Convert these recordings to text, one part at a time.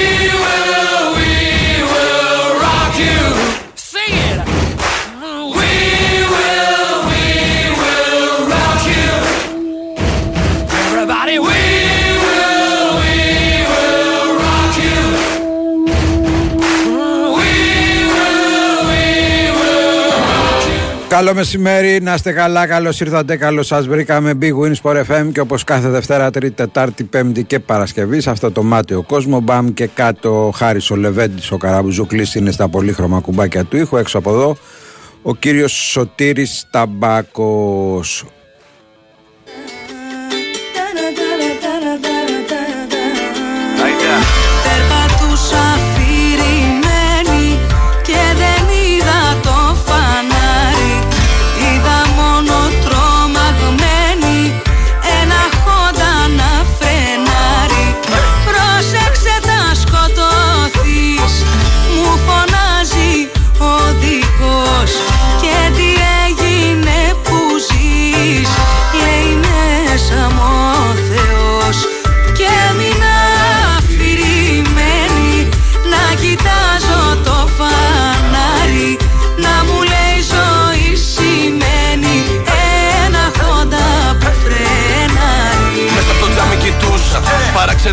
will. Καλό μεσημέρι, να είστε καλά, καλώς ήρθατε, καλώς σας βρήκαμε. Big Wins for FM και όπως κάθε Δευτέρα, Τρίτη, Τετάρτη, Πέμπτη και Παρασκευή, σε αυτό το μάτιο κόσμο. Μπαμ και κάτω, ο Χάρης ο Λεβέντης, ο Καραμπουζούκλη είναι στα πολύχρωμα κουμπάκια του ήχου. Έξω από εδώ, ο κύριος Σωτήρης Ταμπάκος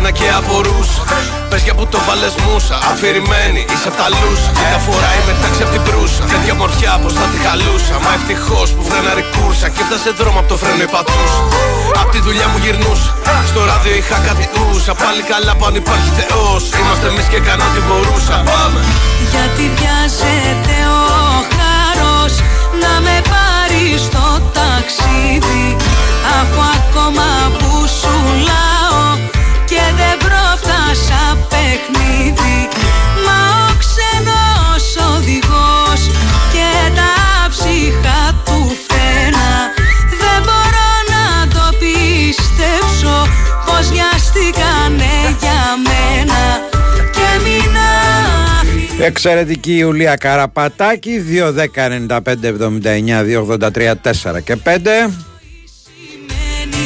παράξενα και απορούσα Πες για που το βάλες μουσα, αφηρημένη είσαι απ' τα λούσα Μια φορά είμαι τάξη απ' την προύσα, τέτοια μορφιά πως θα τη χαλούσα. Μα ευτυχώς που φρέναρη κούρσα και έφτασε δρόμο απ' το φρένο η πατούσα Απ' τη δουλειά μου γυρνούσα, στο ράδιο είχα κάτι ούσα. Πάλι καλά που αν υπάρχει Θεός, είμαστε εμείς και κάνω ό,τι μπορούσα. Πάμε! Γιατί βιάζεται ο χάρος να με πάρει στο ταξίδι Αφού ακόμα που σου λάω Εξαιρετική Ιουλία Καραπατάκη 2, 10, 95, 79, 2, 83, 4 και 5 Σημαίνει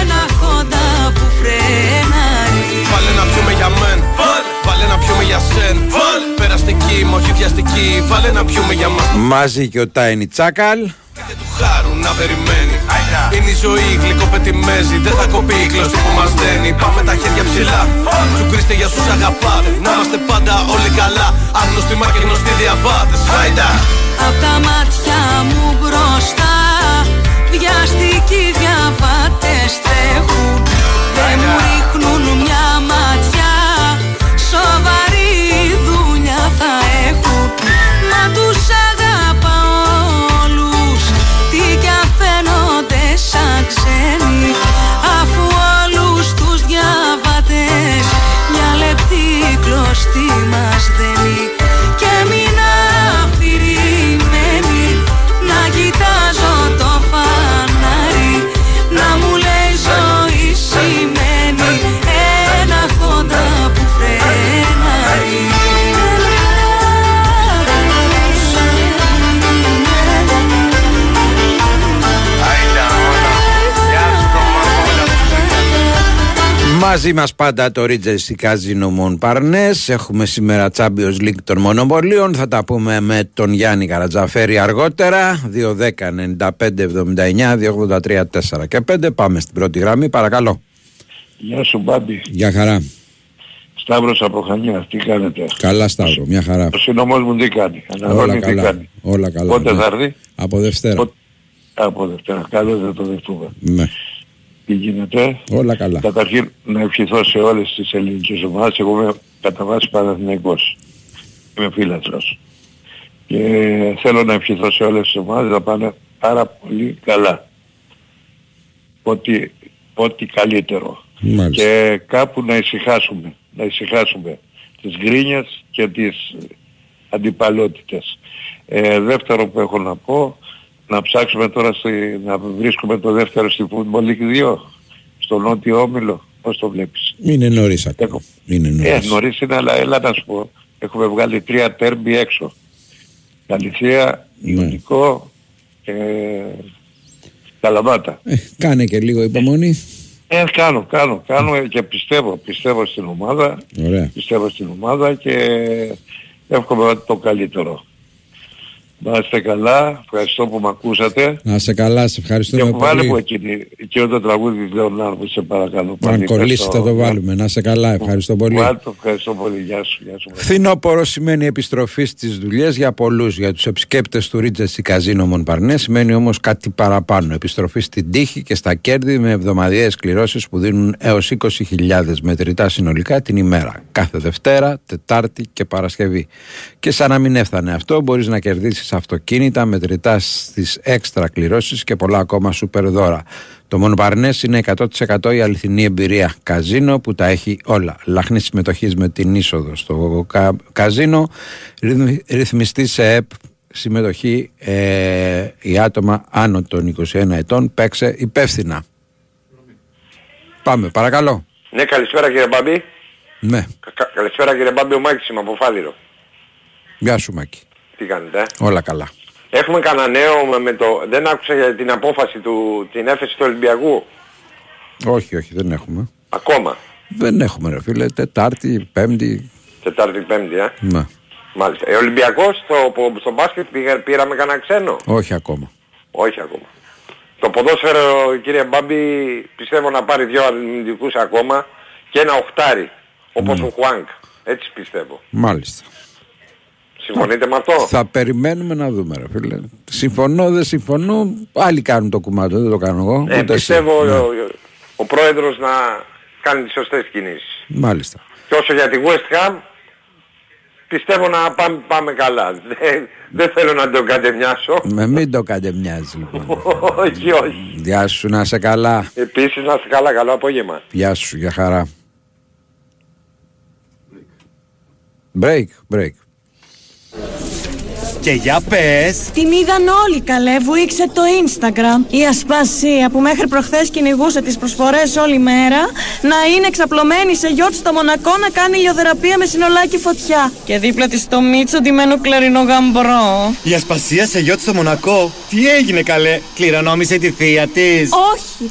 ένα χόντα που φρενάρει Βάλε να πιούμε για μεν. Βάλε, βάλε να πιούμε για σεν. Βάλε, περαστική, μα όχι βιαστική. Βάλε να πιούμε για μας. Μαζί και ο Τάινι Τσάκαλ Και του χάρου να περιμένει. Είναι η ζωή γλυκοπετημέζη. Δεν θα κοπεί η κλωστή που μας δένει. Πάμε τα χέρια ψηλά. Σου κρίστε για όσους αγαπάτε. Να είμαστε πάντα όλοι καλά. Άγνωστοι μα και γνωστοί διαβάτες. Χάιντα! Απ' τα μάτια μου μπροστά Βιαστικοί διαβάτες τρέχουν Δεν μου κλωστή μας δένει Μαζί μας πάντα το Regency Casino Montparnasse Έχουμε σήμερα Champions League των Μονοπωλίων Θα τα πούμε με τον Γιάννη Καρατζαφέρη αργότερα 2, 10, 95, 79, 2, 83, 4 και 5 Πάμε στην πρώτη γραμμή παρακαλώ Γεια σου Μπάμπη. Γεια χαρά Σταύρος από Χανιά. Τι κάνετε; Καλά Σταύρο, μια χαρά Ο συνομός μου τι κάνει; Όλα Αναγώνει τι καλά, κάνει; όλα καλά Πότε ναι. θα έρθει; Από Δευτέρα Πότε- Από Δευτέρα. Καλώς θα το δεχτούμε. ναι. Τι γίνεται. Όλα καλά Καταρχήν να ευχηθώ σε όλες τις ελληνικές ομάδες. Εγώ είμαι κατά βάση Παναθηναϊκός. Είμαι φίλαθλος. Και θέλω να ευχηθώ σε όλες τις ομάδες να πάνε πάρα πολύ καλά. Ό,τι, ό,τι καλύτερο. Μάλιστα Και κάπου να ησυχάσουμε. να ησυχάσουμε τις γκρίνιες και τις αντιπαλότητες. Ε, δεύτερο που έχω να πω, να ψάξουμε τώρα στη, να βρίσκουμε το δεύτερο στη Football League 2, στο Νότιο Όμιλο. Πώς το βλέπεις; Είναι νωρίς ακόμα. Έχω. Είναι Ε, νωρίς. νωρίς είναι, αλλά έλα να σου πω. Έχουμε βγάλει τρία τέρμπι έξω. Γαλιθία, Ναι. Ιωνικό και Καλαμάτα. Ε, κάνε και λίγο υπομονή. Ε, κάνω, κάνω, κάνω και πιστεύω, πιστεύω στην ομάδα, Ωραία. πιστεύω στην ομάδα και εύχομαι το καλύτερο. Να είστε καλά, ευχαριστώ που με ακούσατε. Να σε καλά, σε Και ευχαριστούμε βάλε μου πολύ. εκείνη, εκείνο το τραγούδι της Λεωνάρδου, σε παρακαλώ. Αν Πολύ κολλήσει ευχαριστώ. θα το βάλουμε. Να σε καλά, ευχαριστώ πολύ. Βάλε το, ευχαριστώ πολύ. Γεια σου, γεια σου. Φθινόπωρο σημαίνει επιστροφή στις δουλειές για πολλούς. Για τους επισκέπτες του Ρίτζεσι Καζίνο Μονπαρνέ σημαίνει όμως κάτι παραπάνω. Επιστροφή στην τύχη και στα κέρδη με εβδομαδιαίες κληρώσεις που δίνουν έως 20.000 μετρητά συνολικά την ημέρα. Κάθε Δευτέρα, Τετάρτη και Παρασκευή. Και σαν να μην έφτανε αυτό, μπορείς να κερδίσει αυτοκίνητα, μετρητά στις έξτρα κληρώσεις και πολλά ακόμα σούπερ δώρα. Το Μονοπαρνές είναι 100% η αληθινή εμπειρία καζίνο που τα έχει όλα. Λαχνής συμμετοχής με την είσοδο στο κα, καζίνο, ρυθμι- ρυθμιστή σε ΕΠ, συμμετοχή ε, οι άτομα άνω των 21 ετών παίξε υπεύθυνα. Πάμε, παρακαλώ. Ναι, καλησπέρα κύριε Μπάμπη. Ναι, Κα- καλησπέρα κύριε Μπάμπη, ο Μάκης είμαι από Φάληρο. γεια σου Μάκη. Τι κάνετε. ε; Όλα καλά. Έχουμε κανένα νέο με, με το... Δεν άκουσα για την απόφαση του... την έφεση του Ολυμπιακού; Όχι, όχι, δεν έχουμε. Ακόμα; Δεν έχουμε ρε φίλε, Τετάρτη, Πέμπτη, Τετάρτη, Πέμπτη, ε; ναι, Μάλιστα. Ε, Ολυμπιακός στο, που- στο μπάσκετ πήγα, πήραμε κανένα ξένο; όχι ακόμα. Όχι ακόμα. Το ποδόσφαιρο κύριε Μπάμπη πιστεύω να πάρει δύο αρνητικούς ακόμα και ένα οχτάρι. Όπως ο Χουάνκ. Έτσι πιστεύω. Μάλιστα. Συμφωνείτε με αυτό; Θα περιμένουμε να δούμε, ρε φίλε. Συμφωνώ, δεν συμφωνώ. Άλλοι κάνουν το κουμάτο, δεν το κάνω εγώ. Ε, ούτε εσύ. πιστεύω Ναι. ο, ο πρόεδρος να κάνει τις σωστές κινήσεις. Μάλιστα. Και όσο για τη West Ham, πιστεύω να πάμε, πάμε καλά. Δεν, δεν θέλω να τον κατεμοιάσω. Με μην το κάντε μοιάζει λοιπόν. όχι, όχι. Γεια σου, να σε καλά. Επίσης να είστε καλά, καλό απόγευμα. Γεια σου, για χαρά. Break, break. Και για πες Την είδαν όλοι καλέ, βουήξε το Instagram. Η Ασπασία που μέχρι προχθές κυνηγούσε τις προσφορές όλη μέρα να είναι εξαπλωμένη σε γιότ στο Μονακό να κάνει ηλιοθεραπεία με συνολάκι φωτιά. Και δίπλα της το Μίτσο ντυμένο κλαρινό γαμπρό. Η Ασπασία σε γιότ στο Μονακό Τι έγινε καλέ Κληρονόμησε τη θεία της Όχι!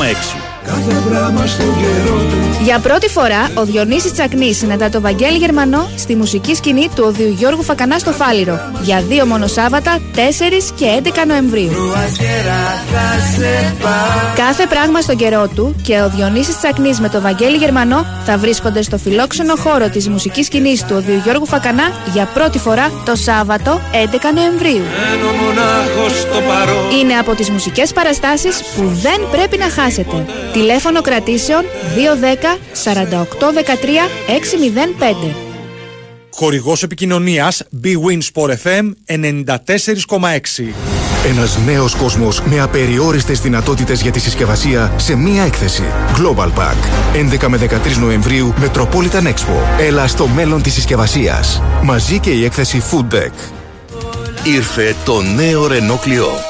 Κόμμα 6. Για πρώτη φορά, ο Διονύσης Τσακνής συναντά το Βαγγέλη Γερμανό στη μουσική σκηνή του Οδείου Γιώργου Φακανά στο Φάληρο. Για δύο μόνο Σάββατα, 4 και 11 Νοεμβρίου. Κάθε πράγμα στον καιρό του και ο Διονύσης Τσακνής με το Βαγγέλη Γερμανό θα βρίσκονται στο φιλόξενο χώρο της μουσικής σκηνής του Οδείου Γιώργου Φακανά για πρώτη φορά το Σάββατο 11 Νοεμβρίου. Είναι από τις μουσικές παραστάσεις που δεν πρέπει να χάσετε. Τηλέφωνο κρατήσεων 210 48 13 605. Χορηγός επικοινωνίας Big Win Sport FM 94,6 Ένας νέος κόσμος με απεριόριστες δυνατότητες για τη συσκευασία σε μία έκθεση. Global Pack. 11 με 13 Νοεμβρίου Metropolitan Expo. Έλα στο μέλλον της συσκευασίας. Μαζί και η έκθεση Food Deck. Ήρθε το νέο Renault Clio.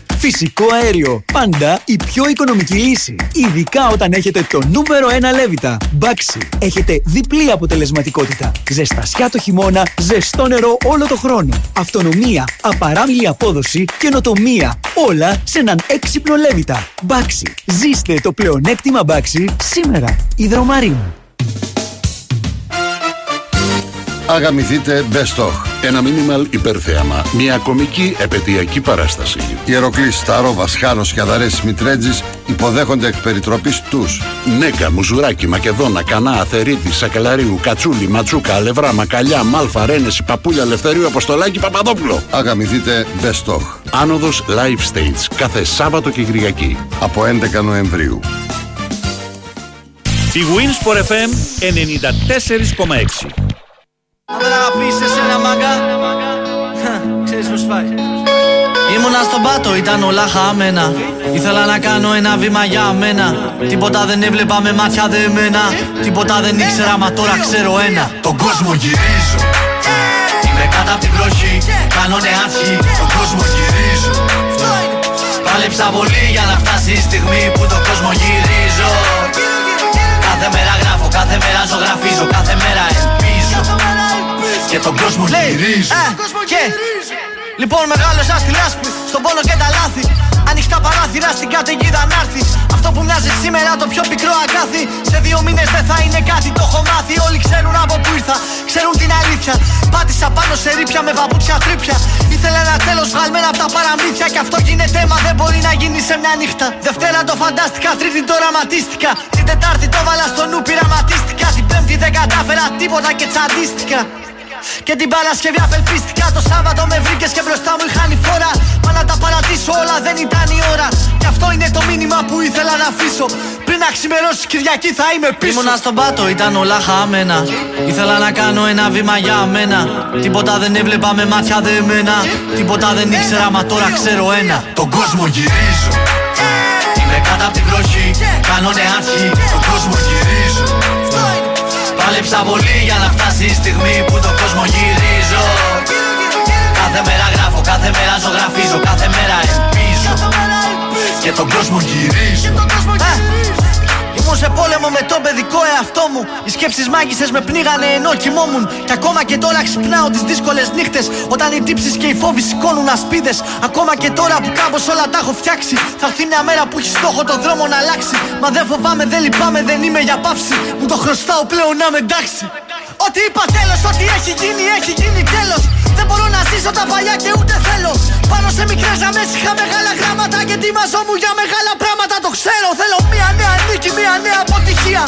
Φυσικό αέριο. Πάντα η πιο οικονομική λύση. Ειδικά όταν έχετε το νούμερο 1 Λέβητα. Μπάξι. Έχετε διπλή αποτελεσματικότητα. Ζεστασιά το χειμώνα, ζεστό νερό όλο το χρόνο. Αυτονομία, απαράμιλη απόδοση, καινοτομία. Όλα σε έναν έξυπνο Λέβητα. Μπάξι. Ζήστε το πλεονέκτημα Μπάξι σήμερα. Ιδρομαρίν. Αγαμηθείτε Best of. Ένα μίνιμαλ υπερθέαμα. Μια κομική επαιτειακή παράσταση. Ιεροκλής, Σταρό, Βασχάνος, Χιαδαρές, Μητρέτζης υποδέχονται εκ περιτροπής τους. Νέκα, Μουζουράκι, Μακεδόνα, Κανά, Αθερίτη, Σακελαρίου, Κατσούλη, Ματσούκα, Αλευρά, Μακαλιά, Μάλφα, Ρένεση, Παπούλια, Ελευθερίου, Αποστολάκη, Παπαδόπουλο. Αγαμηθείτε Best of. Άνοδος Live Stage κάθε Σάββατο και Κυριακή. Από 11 Νοεμβρίου. Η Winsport FM 94,6 Άμα να πεις εσένα μάγκα Ξέρεις πως πάει Ήμουνα στον πάτο, ήταν όλα χαμένα. Ήθελα να κάνω ένα βήμα για μένα. Τίποτα δεν έβλεπα με μάτια δεμένα. Τίποτα δεν ήξερα, μα τώρα ξέρω ένα. Τον κόσμο γυρίζω. Είμαι κάτω απ' την βροχή, κάνω νεάρχη Τον κόσμο γυρίζω. Πάλεψα πολύ για να φτάσει η στιγμή που τον κόσμο γυρίζω. Κάθε μέρα γράφω, κάθε μέρα ζωγραφίζω. Κάθε μέρα ελπίζω Και τον κόσμο γυρίζω ε, και... Λοιπόν μεγάλωσα στη λάσπη, στον πόνο και τα λάθη. Ανοιχτά παράθυρα στην καταιγίδα να έρθεις. Αυτό που μοιάζει σήμερα το πιο πικρό αγκάθι. Σε δύο μήνες δεν θα είναι κάτι το έχω μάθει. Όλοι ξέρουν από που ήρθα, ξέρουν την αλήθεια. Πάτησα πάνω σε ρήπια με παπούτσια τρίπια Ήθελα ένα τέλος βγαλμένα από τα παραμύθια. Και αυτό γίνεται μα δεν μπορεί να γίνει σε μια νύχτα. Δευτέρα το φαντάστηκα, τρίτη το ραματίστηκα Την Τετάρτη το βάλα στο νου πειραματίστηκα. Την Πέμπτη δεν κατάφερα τίποτα και τσαντίστηκα και την Παρασκευή απελπίστηκα. Το Σάββατο με βρήκες και μπροστά μου είχαν η φόρα. Μα να τα παρατήσω όλα δεν ήταν η ώρα. Και αυτό είναι το μήνυμα που ήθελα να αφήσω. Πριν να ξημερώσεις Κυριακή θα είμαι πίσω. Ήμουνα στον πάτο, ήταν όλα χαμένα. Ήθελα να κάνω ένα βήμα για μένα. Τίποτα δεν έβλεπα με μάτια δεμένα. Τίποτα δεν ήξερα μα τώρα ξέρω ένα. Τον κόσμο γυρίζω. Είμαι κάτω απ' την βροχή, κάνω νεάρχη. Τον κόσμο γυρίζω Πάλεψα πολύ για να φτάσει η στιγμή που τον κόσμο γυρίζω. Κάθε μέρα γράφω, κάθε μέρα ζωγραφίζω Κάθε μέρα ελπίζω. Και τον κόσμο γυρίζω Ήμουν σε πόλεμο με τον παιδικό εαυτό μου. Οι σκέψεις μάγισσες με πνίγανε ενώ κοιμόμουν. Και ακόμα και τώρα ξυπνάω τις δύσκολες νύχτες. Όταν οι τύψεις και οι φόβοι σηκώνουν ασπίδες. Ακόμα και τώρα που κάπως όλα τα έχω φτιάξει. Θα έρθει μια μέρα που έχει στόχο το δρόμο να αλλάξει. Μα δεν φοβάμαι, δεν λυπάμαι, δεν είμαι για παύση. Μου το χρωστάω πλέον να με εντάξει. Ό,τι είπα τέλος, ό,τι έχει γίνει, έχει γίνει τέλος. Δεν μπορώ να ζήσω τα παλιά και ούτε θέλω. Πάνω σε μικρές γραμμές είχα μεγάλα γράμματα και ετοιμαζόμουν για μεγάλα πράγματα. Το ξέρω, θέλω μια νέα νίκη, μια νέα αποτυχία.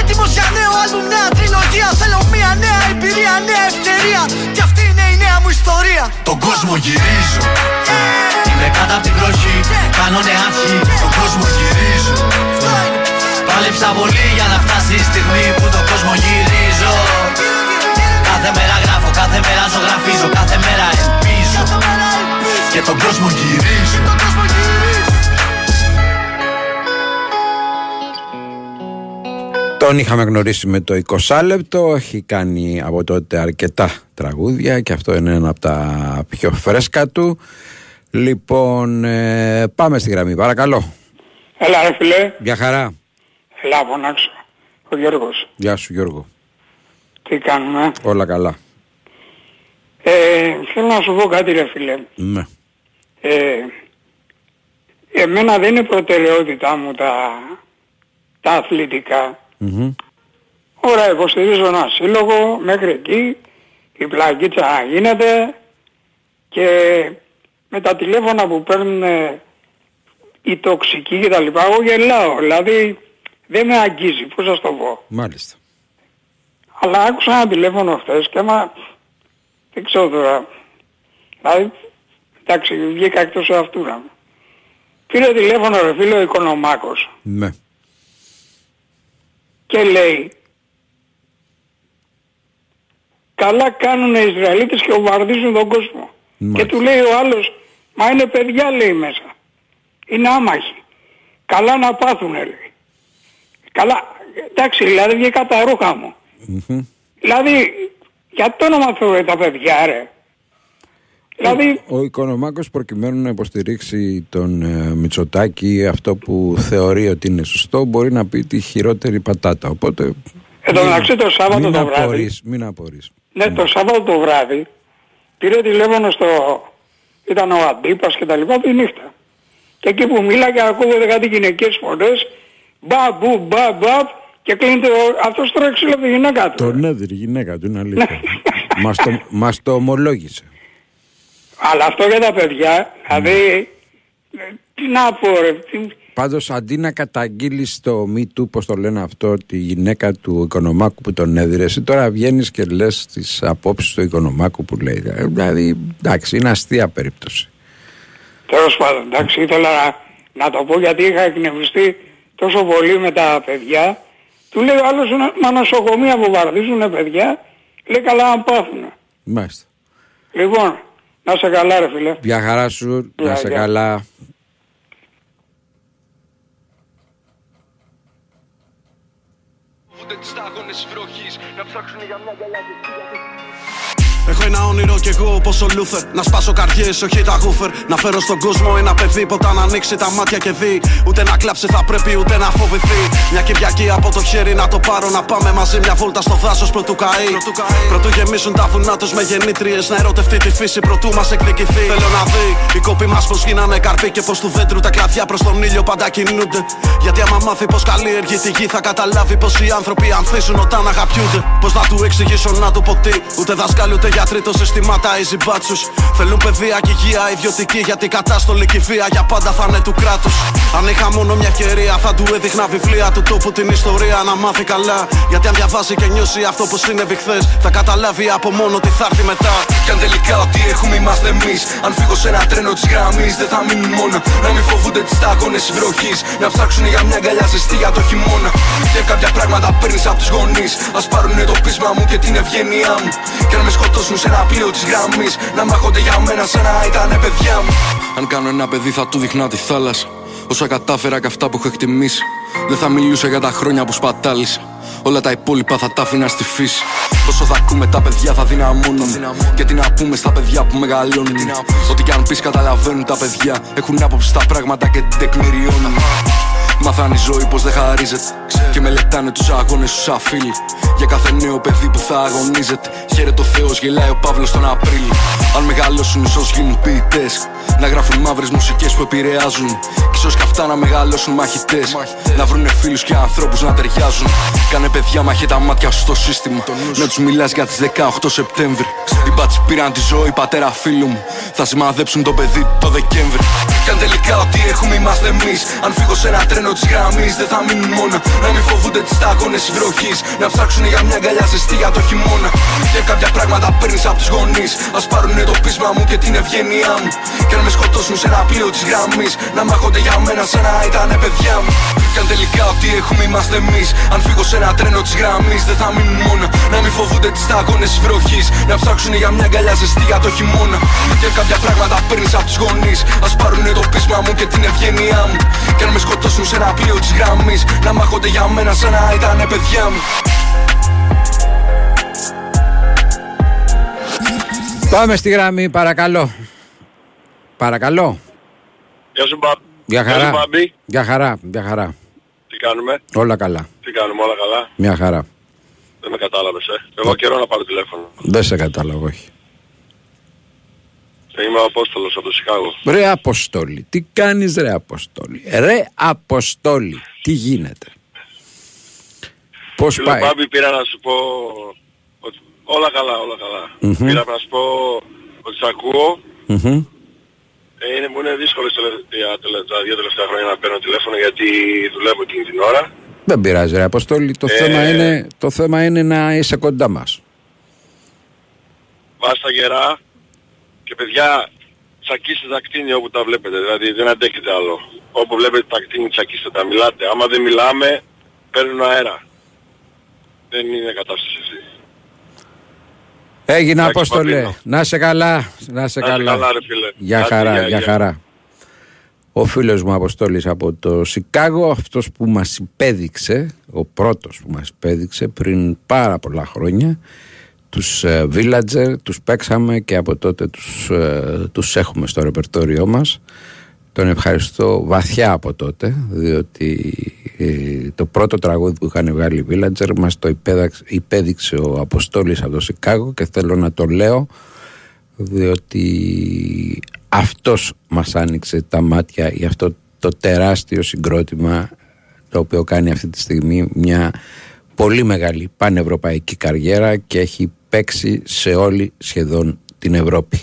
Έτοιμος για νέο άλμπουμ, νέα τριλογία. Θέλω μια νέα εμπειρία, νέα ευκαιρία. Και αυτή είναι η νέα μου ιστορία. Τον κόσμο γυρίζω Είμαι κάτω απ' την βροχή, κάνω νεάρχη. Τον κόσμο γυρίζω Πάλεψα πολύ για να φτάσει η στιγμή που τον κόσμο γυρίζω Κάθε μέρα γράφω, κάθε μέρα ζωγραφίζω Κάθε μέρα ελπίζω Και τον κόσμο γυρίζω Τον είχαμε γνωρίσει με το 20 λεπτό, έχει κάνει από τότε αρκετά τραγούδια και αυτό είναι ένα από τα πιο φρέσκα του. Λοιπόν, ε, πάμε στη γραμμή, παρακαλώ. Έλα ρε φίλε, Γεια χαρά. Έλα από να ξέρω. Ο Γιώργος, Γεια σου Γιώργο. τι κάνουμε; Όλα καλά. Ε, θέλω να σου πω κάτι ρε φίλε. Ναι. Ε, εμένα δεν είναι προτεραιότητά μου τα, τα αθλητικά. Μμμ. Ωραία, υποστηρίζω ένα σύλλογο μέχρι εκεί, η πλακίτσα γίνεται και με τα τηλέφωνα που παίρνουν ε, οι τοξικοί και τα λοιπά, εγώ γελάω. Δηλαδή δεν με αγγίζει, πώς θα σου το πω. Μάλιστα. Αλλά άκουσα ένα τηλέφωνο χθες και άμα δεν ξέρω τώρα. Δηλαδή, εντάξει, βγήκα εκτός αυτού να μου. Πήρε τηλέφωνο ρε φίλο ο Οικονομάκος Ναι. και λέει καλά κάνουν οι Ισραηλίτες και βομβαρδίζουν τον κόσμο. Και του λέει ο άλλος, μα είναι παιδιά λέει μέσα. Είναι άμαχοι. Καλά να πάθουν λέει. Καλά, εντάξει δηλαδή βγήκα τα ρούχα μου. Μμμ. Δηλαδή, για το όνομα του ρε τα παιδιά ρε. Δηλαδή, Ο Οικονομάκος προκειμένου να υποστηρίξει τον ε, Μητσοτάκη αυτό που θεωρεί ότι είναι σωστό μπορεί να πει τη χειρότερη πατάτα. Οπότε εν τω μεταξύ το Σάββατο μην το βράδυ, απορείς, μην απορείς. ναι, το Σάββατο το βράδυ, πήρε τηλέφωνο στο, ήταν ο Αντίπας και τα λοιπά τη νύχτα. Και εκεί που μίλαγε ακούγονται κάτι γυναικείες φωνές, μπαμπου, μπαμπ, και κλείνει το, αυτός τώρα ξύλο από τη γυναίκα του. Τον έδιρε η γυναίκα του, είναι αλήθεια. μας, το, μας το ομολόγησε. Αλλά αυτό για τα παιδιά, δηλαδή, ε, τι να πω ρε, τι, Πάντως αντί να καταγγείλεις το μη του, πώς το λένε αυτό, τη γυναίκα του Οικονομάκου που τον έδιρε, εσύ τώρα βγαίνεις και λες τις απόψεις του Οικονομάκου που λέει. Ε, Δηλαδή, εντάξει, είναι αστεία περίπτωση. Τέλος πάντων, εντάξει, ήθελα να, να το πω γιατί είχα εκνευριστεί τόσο πολύ με τα παιδιά. Του λέει ο άλλος «Μα- μα νοσοκομεία που βαρδίζουν παιδιά, λέει καλά να πάθουν. Μάλιστα. Λοιπόν, να σε καλά ρε φίλε. Γεια χαρά σου, να Γεια, σε γεια. καλά. Έχω ένα όνειρο κι εγώ όπως ο Λούθερ. Να σπάσω καρδιές, όχι τα woofer. Να φέρω στον κόσμο ένα παιδί Ποτέ να ανοίξει τα μάτια και δει. Ούτε να κλάψει θα πρέπει ούτε να φοβηθεί. Μια Κυριακή από το χέρι να το πάρω Να πάμε μαζί μια βόλτα στο δάσος πρωτού καεί. Πρωτού γεμίσουν τα βουνά τους με γεννήτριες Να ερωτευτεί τη φύση πρωτού μας εκδικηθεί. Θέλω να δει οι κόποι μας πως γίνανε καρποί Και πως του δέντρου τα κλαδιά προς τον ήλιο πάντα κινούνται. Γιατί άμα μάθει πως καλλιεργεί τη γη Θα καταλάβει πως οι άνθρωποι ανθίζουν όταν αγαπιούνται. Πως να του εξηγήσω να του πω τι Ούτε δάσκαλοι ούτε γιατροί το συστημάτα easy μπάτσους Θέλουν παιδεία και υγεία ιδιωτική Γιατί κατάστολη και η βία για πάντα θα είναι του κράτους Αν είχα μόνο μια ευκαιρία θα του έδειχνα βιβλία του τόπου την ιστορία να μάθει καλά Γιατί αν διαβάσει και νιώσει αυτό που συνέβη χθες Θα καταλάβει από μόνο τι θα έρθει μετά Κι αν τελικά ό,τι έχουμε είμαστε εμείς. Αν φύγω σε ένα τρένο της γραμμής, δεν θα μείνουν μόνο. Να μην φοβούνται τις σταγόνες βροχής. Να ψάξουν για μια αγκαλιά ζεστή για το χειμώνα. Και κάποια πράγματα παίρνει από τους γονείς. Α πάρουν το πείσμα μου και την ευγένειά μου. Και αν με σκοτώσουν σε ένα πλοίο της γραμμής, να μάχονται για μένα σαν να ήταν παιδιά μου. Αν κάνω ένα παιδί θα του δείχνα τη θάλασσα. Όσα κατάφερα και αυτά που έχω εκτιμήσει Δεν θα μιλούσα για τα χρόνια που σπατάλησα. Όλα τα υπόλοιπα θα τα άφηνα στη φύση. Όσο θα ακούμε τα παιδιά θα δυναμώνουν Και τι να πούμε στα παιδιά που μεγαλώνουν. Ό,τι κι αν πεις καταλαβαίνουν τα παιδιά. Έχουν άποψη στα πράγματα και την τεκμηριώνουν Μάθανε η ζωή πως δεν χαρίζεται. Και μελετάνε τους αγώνες τους σαν φίλοι. Για κάθε νέο παιδί που θα αγωνίζεται. Χαίρεται ο Θεός γελάει ο Παύλος τον Απρίλιο. Αν μεγαλώσουν ίσως γίνουν ποιητές. Να γράφουν μαύρες μουσικές που επηρεάζουν. Κι ίσως και αυτά να μεγαλώσουν μαχητές. Να βρουνε φίλους και ανθρώπους να ταιριάζουν. Κάνε παιδιά μαχέ τα μάτια σου στο σύστημα. Να τους μιλάς για τις 18 Σεπτέμβρη. Οι μπάτσοι πήραν τη ζωή πατέρα φίλου μου. Θα σημαδέψουν το παιδί το Δεκέμβρη. Κι αν τελικά ό,τι έχουμε είμαστε εμείς. Αν φύγω σε ένα τρένο τη γραμμή, δεν θα μείνουν μόνο. Να μην φοβούνται τις σταγόνες βροχή. Να ψάξουν για μια αγκαλιά ζεστή για το χειμώνα. Και κάποια πράγματα παίρνεις από τους γονείς. Α πάρουν το πείσμα μου και την ευγένειά μου. Και αν με σκοτώσουν σε ένα πλοίο της γραμμής, να μάχονται για μένα σαν να ήταν παιδιά μου. Κι αν τελικά ό,τι έχουμε είμαστε εμείς. Αν φύγω σε ένα τρένο της γραμμής, δεν θα μείνουν μόνο. Να μην φοβούνται τις σταγόνες βροχή. Να ψάξουν για μια αγκαλιά ζεστή για το χειμώνα. Και κάποια πράγματα παίρνεις από τους γονείς. Α πάρουν το πείσμα μου και την ευγένειά μου. Και αν με σκοτώσουν σε ένα πλοίο της γραμμής, να μάχονται για μένα σαν να ήταν παιδιά μου. Πάμε στη γραμμή, παρακαλώ. Παρακαλώ. Γεια σου Μπαμπ. Για Γεια σου, χαρά. Μπαμπή. Για χαρά, για χαρά. Τι κάνουμε; Όλα καλά. Τι κάνουμε όλα καλά; Μια χαρά. Δεν με κατάλαβες ε. Εγώ καιρό να πάρω τηλέφωνο. Δεν σε κατάλαβα, όχι. Και είμαι ο Απόστολος από το Σικάγο. Ρε Αποστόλη, τι κάνεις ρε Αποστόλη; Ρε Αποστόλη, τι γίνεται; Πώς Φίλε πάει; Μπάμπη πήρα να σου πω ότι όλα καλά, όλα καλά. Μμμ. Πήρα να σου πω ότι σ' ακούω. Μμμ. Ε, είναι, μου είναι δύσκολο στα τελευταία- τελε- τα δύο τελευταία χρόνια να παίρνω τηλέφωνο γιατί δουλεύω εκείνη την ώρα. Δεν πειράζει ρε Αποστόλη, το, Ε. θέμα είναι, το θέμα είναι να είσαι κοντά μας. Βάστα γερά και παιδιά τσακίστε τα κτίνια όπου τα βλέπετε. Δηλαδή δεν αντέχετε άλλο. Όπου βλέπετε τα κτίνια τσακίστε τα. Μιλάτε. Άμα δεν μιλάμε παίρνουν αέρα. Δεν είναι κατάσταση αυτή. Έγινε Εντάξει, Απόστολε, Παπίνο. να σε καλά, να σε Να είσαι καλά. καλά, ρε φίλε. Για Άντε, χαρά, γεια, για γεια. χαρά. Ο φίλος μου Αποστόλης από το Σικάγο, αυτός που μας υπέδειξε, ο πρώτος που μας υπέδειξε πριν πάρα πολλά χρόνια, τους ε, Villager, τους παίξαμε και από τότε τους, ε, τους έχουμε στο ρεπερτόριό μας. Τον ευχαριστώ βαθιά από τότε, διότι ε, το πρώτο τραγούδι που είχαν βγάλει οι Villager μας το υπέδαξε, υπέδειξε ο Αποστόλης από το Σικάγο και θέλω να το λέω διότι αυτός μας άνοιξε τα μάτια για αυτό το τεράστιο συγκρότημα το οποίο κάνει αυτή τη στιγμή μια πολύ μεγάλη πανευρωπαϊκή καριέρα και έχει παίξει σε όλη σχεδόν την Ευρώπη.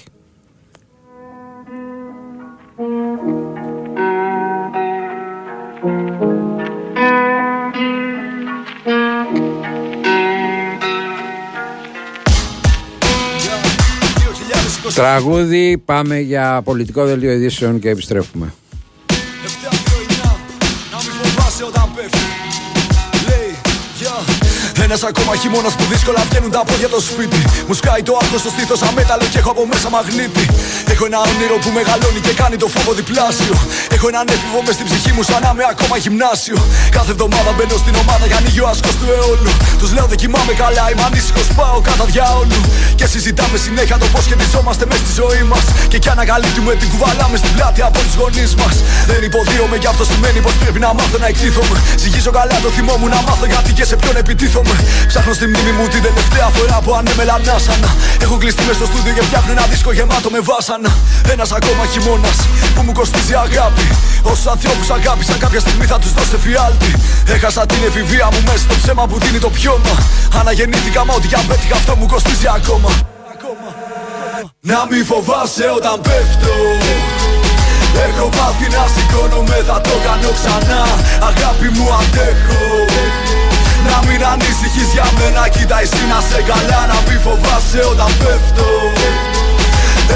Τραγούδι, πάμε για πολιτικό δελτίο ειδήσεων και επιστρέφουμε. Ένας ακόμα χειμώνας που δύσκολα βγαίνουν τα πόδια το σπίτι. Μου σκάει το άγχο στο στήθος αμέταλλο και έχω από μέσα μαγνήτη. Έχω ένα όνειρο που μεγαλώνει και κάνει το φόβο διπλάσιο. Έχω έναν έφηβο μες στην ψυχή μου σαν να είμαι ακόμα γυμνάσιο. Κάθε εβδομάδα μπαίνω στην ομάδα για ανοίγει ο άσκος του αιώλου. Τους λέω δεν κοιμάμαι καλά, είμαι ανήσυχος, πάω κατά διάολου. Και συζητάμε συνέχεια το πώς σχετιζόμαστε μες στη ζωή μας. Και κι ανακαλύπτουμε την κουβαλάμε στην πλάτη από τους γονείς μας. Δεν υποδίωμαι γι' αυτό σημαίνει πως πρέπει να μάθω να εκτίθομαι. Ζυγίζω καλά το θυμό μου να μάθω γιατί και σε ποιον επιτίθομαι. Ψάχνω στη μνήμη μου την τελευταία φορά που ανέμελα νάσανα. Έχω κλειστεί μες στο στούντιο και φτιάχνω ένα δίσκο γεμάτο με βάσανα. Ένας ακόμα χειμώνας που μου κοστίζει αγάπη. Όσου ανθρώπους αγάπησα κάποια στιγμή θα τους δώσω φιάλτη. Έχασα την εφηβεία μου μέσα στο ψέμα που δίνει το πιώμα. Αναγεννήθηκα μα ό,τι και αν πέτυχα αυτό μου κοστίζει ακόμα. Να μη φοβάσαι όταν πέφτω Έχω μάθει να σηκώνομαι θα το κάνω ξανά Αγάπη μου αντέχω να μην ανησυχείς για μένα Κοίτα εσύ να σε καλά Να μην φοβάσαι όταν πέφτω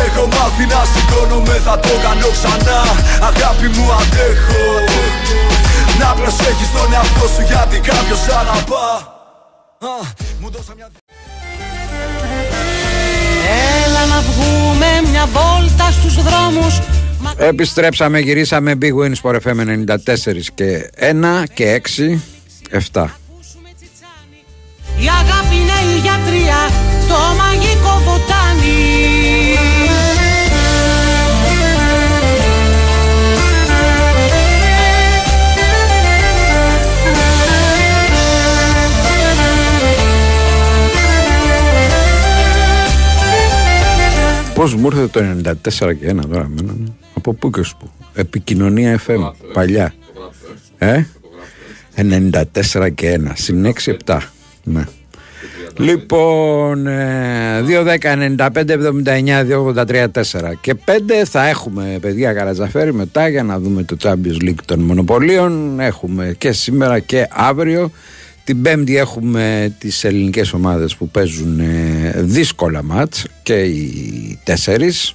Έχω μάθει να σηκώνομαι Θα το κάνω ξανά. Αγάπη μου αντέχω. Να προσέχεις τον εαυτό σου Γιατί κάποιος αγαπά. Μου δώσα μια... Έλα να βγούμε μια βόλτα στους δρόμους. Επιστρέψαμε, γυρίσαμε Big Wins for FM 94 και 1 και 6, 7. Η αγάπη είναι η γιατρία, το μαγικό βοτάνι Πώς μου ήρθε το 94 και 1 τώρα μένα, Από πού και πού. Επικοινωνία FM Παλιά. Ε; 94 και 1 Συν 6 7 ναι. Λοιπόν, 2, 10, 95, 79, 2, 83, 4 και 5 θα έχουμε παιδιά Καρατζαφέρη μετά για να δούμε το Champions League των Μονοπωλίων. Έχουμε και σήμερα και αύριο. Την Πέμπτη έχουμε τις ελληνικές ομάδες που παίζουν δύσκολα μάτς και οι τέσσερις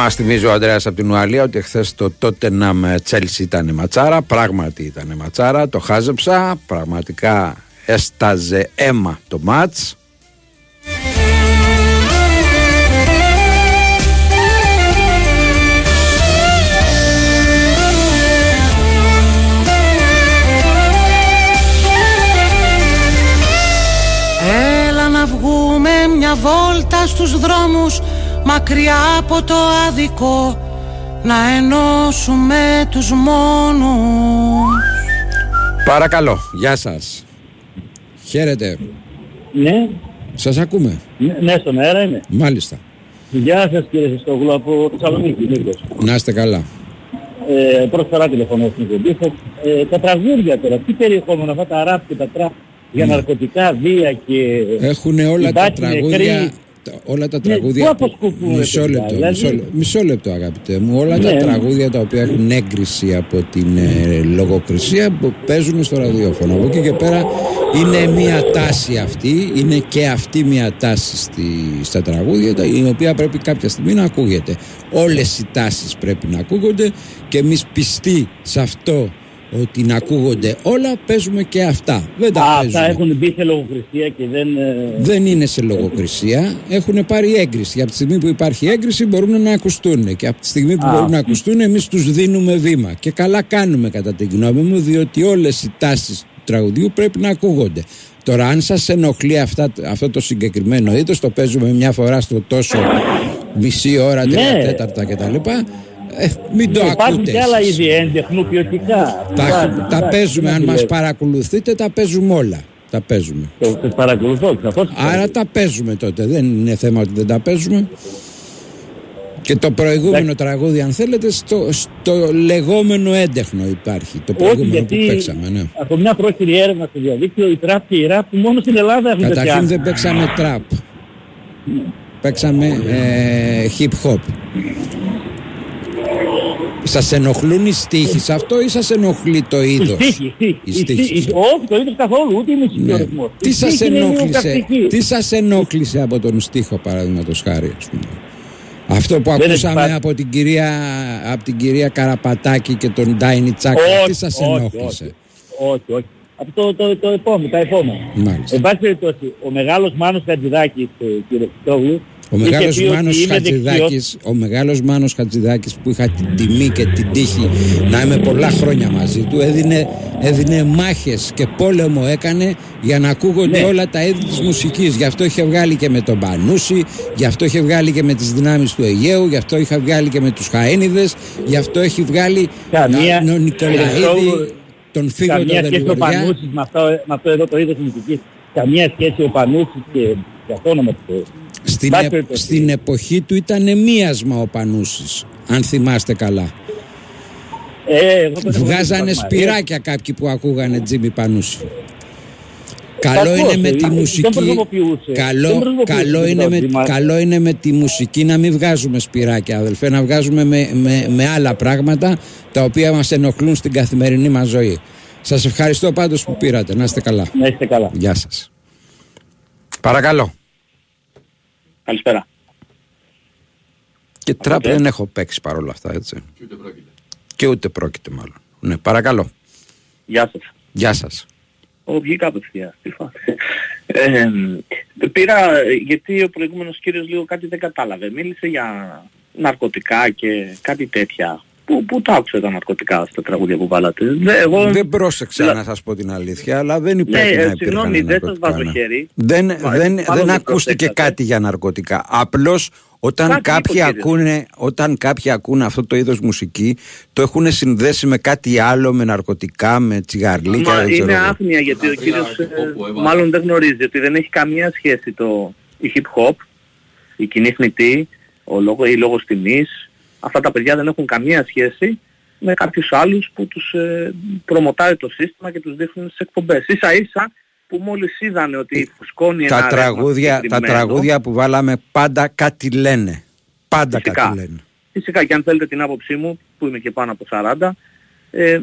Μας θυμίζει ο Αντρέα από την Ουαλία ότι χθε το τότε να με Τσέλσι ήταν ματσάρα. Πράγματι ήταν ματσάρα. Το χάζεψα. Πραγματικά έσταζε αίμα το μάτς. Έλα να βγούμε μια βόλτα στους δρόμους μακριά από το άδικο να ενώσουμε τους μόνους. Παρακαλώ, γεια σας. Χαίρετε. Ναι. Σας ακούμε. Ναι, ναι στον αέρα είμαι. Μάλιστα. Γεια σας κύριε Σεστόγλου από Θεσσαλονίκη Νίκος. Να είστε καλά. Ε, Πρώτη φορά τηλεφωνώ στην εκπομπή ε, Τα τραγούδια τώρα, τι περιεχόμενο αυτά τα ραπ και τα τραπ για Ναι. ναρκωτικά, βία και... Έχουν όλα τα Υπάρχει τραγούδια νεκρή. Όλα τα Ναι, τραγούδια. πού αποσκοπούν, μισό, παιδιά, λεπτό, δηλαδή; μισό, λε- μισό λεπτό, αγαπητέ μου. Όλα Ναι, τα ναι. τραγούδια τα οποία έχουν έγκριση από την ε, λογοκρισία που παίζουν στο ραδιόφωνο. Από εκεί και πέρα είναι μια τάση αυτή, είναι και αυτή μια τάση στη, στα τραγούδια, τα- η οποία πρέπει κάποια στιγμή να ακούγεται. Όλες οι τάσεις πρέπει να ακούγονται και εμείς πιστοί σε αυτό ότι να ακούγονται όλα, παίζουμε και αυτά. Δεν τα Α, παίζουμε. αυτά έχουν μπει σε λογοκρισία και δεν... ε, Δεν είναι σε λογοκρισία. Έχουν πάρει έγκριση. Και από τη στιγμή που υπάρχει έγκριση μπορούν να ακουστούν. Και από τη στιγμή που Α. μπορούν να ακουστούν, εμείς τους δίνουμε βήμα. Και καλά κάνουμε κατά τη γνώμη μου, διότι όλες οι τάσεις του τραγουδιού πρέπει να ακούγονται. Τώρα, αν σας ενοχλεί αυτά, αυτό το συγκεκριμένο είδος, το παίζουμε μια φορά στο τόσο μισή ώρα, τρία Ναι. τέταρτα κτλ. Ε, μην το Υπάρχουν ακούτε. και άλλα εσείς. είδη έντεχνου ποιοτικά. Τα, Υπάρχουν, τα εντάξει, παίζουμε, τι αν να μας λέω. παρακολουθείτε, τα παίζουμε όλα. Τα παίζουμε. Το, το παρακολουθώ, σαφώς. Άρα τα παίζουμε τότε. Δεν είναι θέμα ότι δεν τα παίζουμε. Και το προηγούμενο τραγούδι, αν θέλετε, στο, στο λεγόμενο έντεχνο υπάρχει. Το Όχι, προηγούμενο γιατί που παίξαμε. Ναι. από μια πρόχειρη έρευνα στο διαδίκτυο, η τραπ και η ραπ μόνο στην Ελλάδα έχουν τέτοια. Καταρχήν δεν παίξαμε τραπ. Παίξαμε ε, hip hop. Σας ενοχλούν οι στίχοι σε αυτό ή σας ενοχλεί το Η είδος; στίχη, η στίχη. Η η στίχη. στίχη. Όχι, το είδος καθόλου, ούτε η μουσική Ναι. ο ρυθμός. Τι Η σας στίχη είναι λίγο ενόχλησε, καυτική. τι σας ενόχλησε από τον στίχο παραδείγματος χάρη ας πούμε; Αυτό που Δεν ακούσαμε υπάρχει. από την, κυρία, από την κυρία Καραπατάκη και τον Ντάινι Τσάκα, τι Όχι, σας όχι, ενόχλησε; Όχι, όχι. Από το, το, το επόμενο, τα επόμενα. Μάλιστα. Εν πάση περιπτώσει, ο μεγάλος Μάνος Χατζηδάκης, ε, κύριε Χριστόγλου, Ο είχε μεγάλος, πει ότι Μάνος είμαι Χατζηδάκης, ο μεγάλος Μάνος Χατζηδάκης που είχα την τιμή και την τύχη να είμαι πολλά χρόνια μαζί του έδινε, έδινε μάχες και πόλεμο έκανε για να ακούγονται Ναι. όλα τα είδη της μουσικής γι' αυτό είχε βγάλει και με τον Πανούση γι' αυτό είχε βγάλει και με τις δυνάμεις του Αιγαίου γι' αυτό είχε βγάλει και με τους Χαένιδες γι' αυτό έχει βγάλει Καμία- τον Νικολαίδη Χριστόγλου, τον Φίγκο τον Καμία σχέση ο Δελιβοριά Πανούσης με αυτό, με αυτό εδώ το είδος μουσικής. Καμία σχέση ο Πανούσης και για το όνομα του Θεού. Στην, Μπας ε- περιπτώσει. στην εποχή του ήταν μίασμα ο Πανούσης αν θυμάστε καλά Ε, εγώ δεν έχω Βγάζανε δει σπυράκια κάποιοι που ακούγανε Τζίμι Πανούση. Καλό Κακός, είναι με ε, τη δεν μουσική. προσωποποιούσε. Δεν Καλό, προσωποποιούσε καλό, τον είναι με, Τζίμι. καλό είναι με τη μουσική να μην βγάζουμε σπυράκια, αδελφέ, να βγάζουμε με, με, με άλλα πράγματα τα οποία μας ενοχλούν στην καθημερινή μας ζωή. Σας ευχαριστώ πάντως που πήρατε. Να είστε καλά. Να είστε καλά. Γεια σας. Παρακαλώ. Καλησπέρα. Και τραπ δεν έχω παίξει παρόλα αυτά, έτσι. Και ούτε πρόκειται μάλλον. Ναι, παρακαλώ. Γεια σας. Γεια σας. Ω, βγήκα απευθείας. Τι φάση. Ε, πήρα, γιατί ο προηγούμενος κύριος λίγο κάτι δεν κατάλαβε. Μίλησε για ναρκωτικά και κάτι τέτοια. Πού, πού τα άκουσε τα ναρκωτικά στα τραγούδια που βάλατε. Δε, εγώ... Δεν πρόσεξα να σας πω την αλήθεια, αλλά δεν Ναι, υπάρχει ε, να υπήρχαν συγγνώμη, δεν σας ναρκωτικά, βάζω ναι. χέρι. Δεν, Μα, δεν, μάλλον δεν δεν ακούστηκε προσέξατε. κάτι για ναρκωτικά. Απλώς όταν Κάτι κάποιοι, είπε ο κύριος. ακούνε, όταν κάποιοι ακούνε αυτό το είδος μουσική, το έχουν συνδέσει με κάτι άλλο, με ναρκωτικά, με τσιγαρλίκια. Μα δεν ξέρω είναι εγώ. άφνοια γιατί ο κύριος ε, μάλλον δεν γνωρίζει ότι δεν έχει καμία σχέση το η hip hop, η κοινή θνητή, ο λόγο, η λόγος τιμής. Αυτά τα παιδιά δεν έχουν καμία σχέση με κάποιους άλλους που τους ε, προμοτάρει το σύστημα και τους δείχνουν στις εκπομπές. Ίσα ίσα που μόλις είδανε ότι φουσκώνει ένα τα ρεύμα τραγούδια, τα συγκεκριμένο, τραγούδια που βάλαμε πάντα κάτι λένε. Πάντα Φυσικά. κάτι λένε. Φυσικά και αν θέλετε την άποψή μου, που είμαι και πάνω από 40, ε,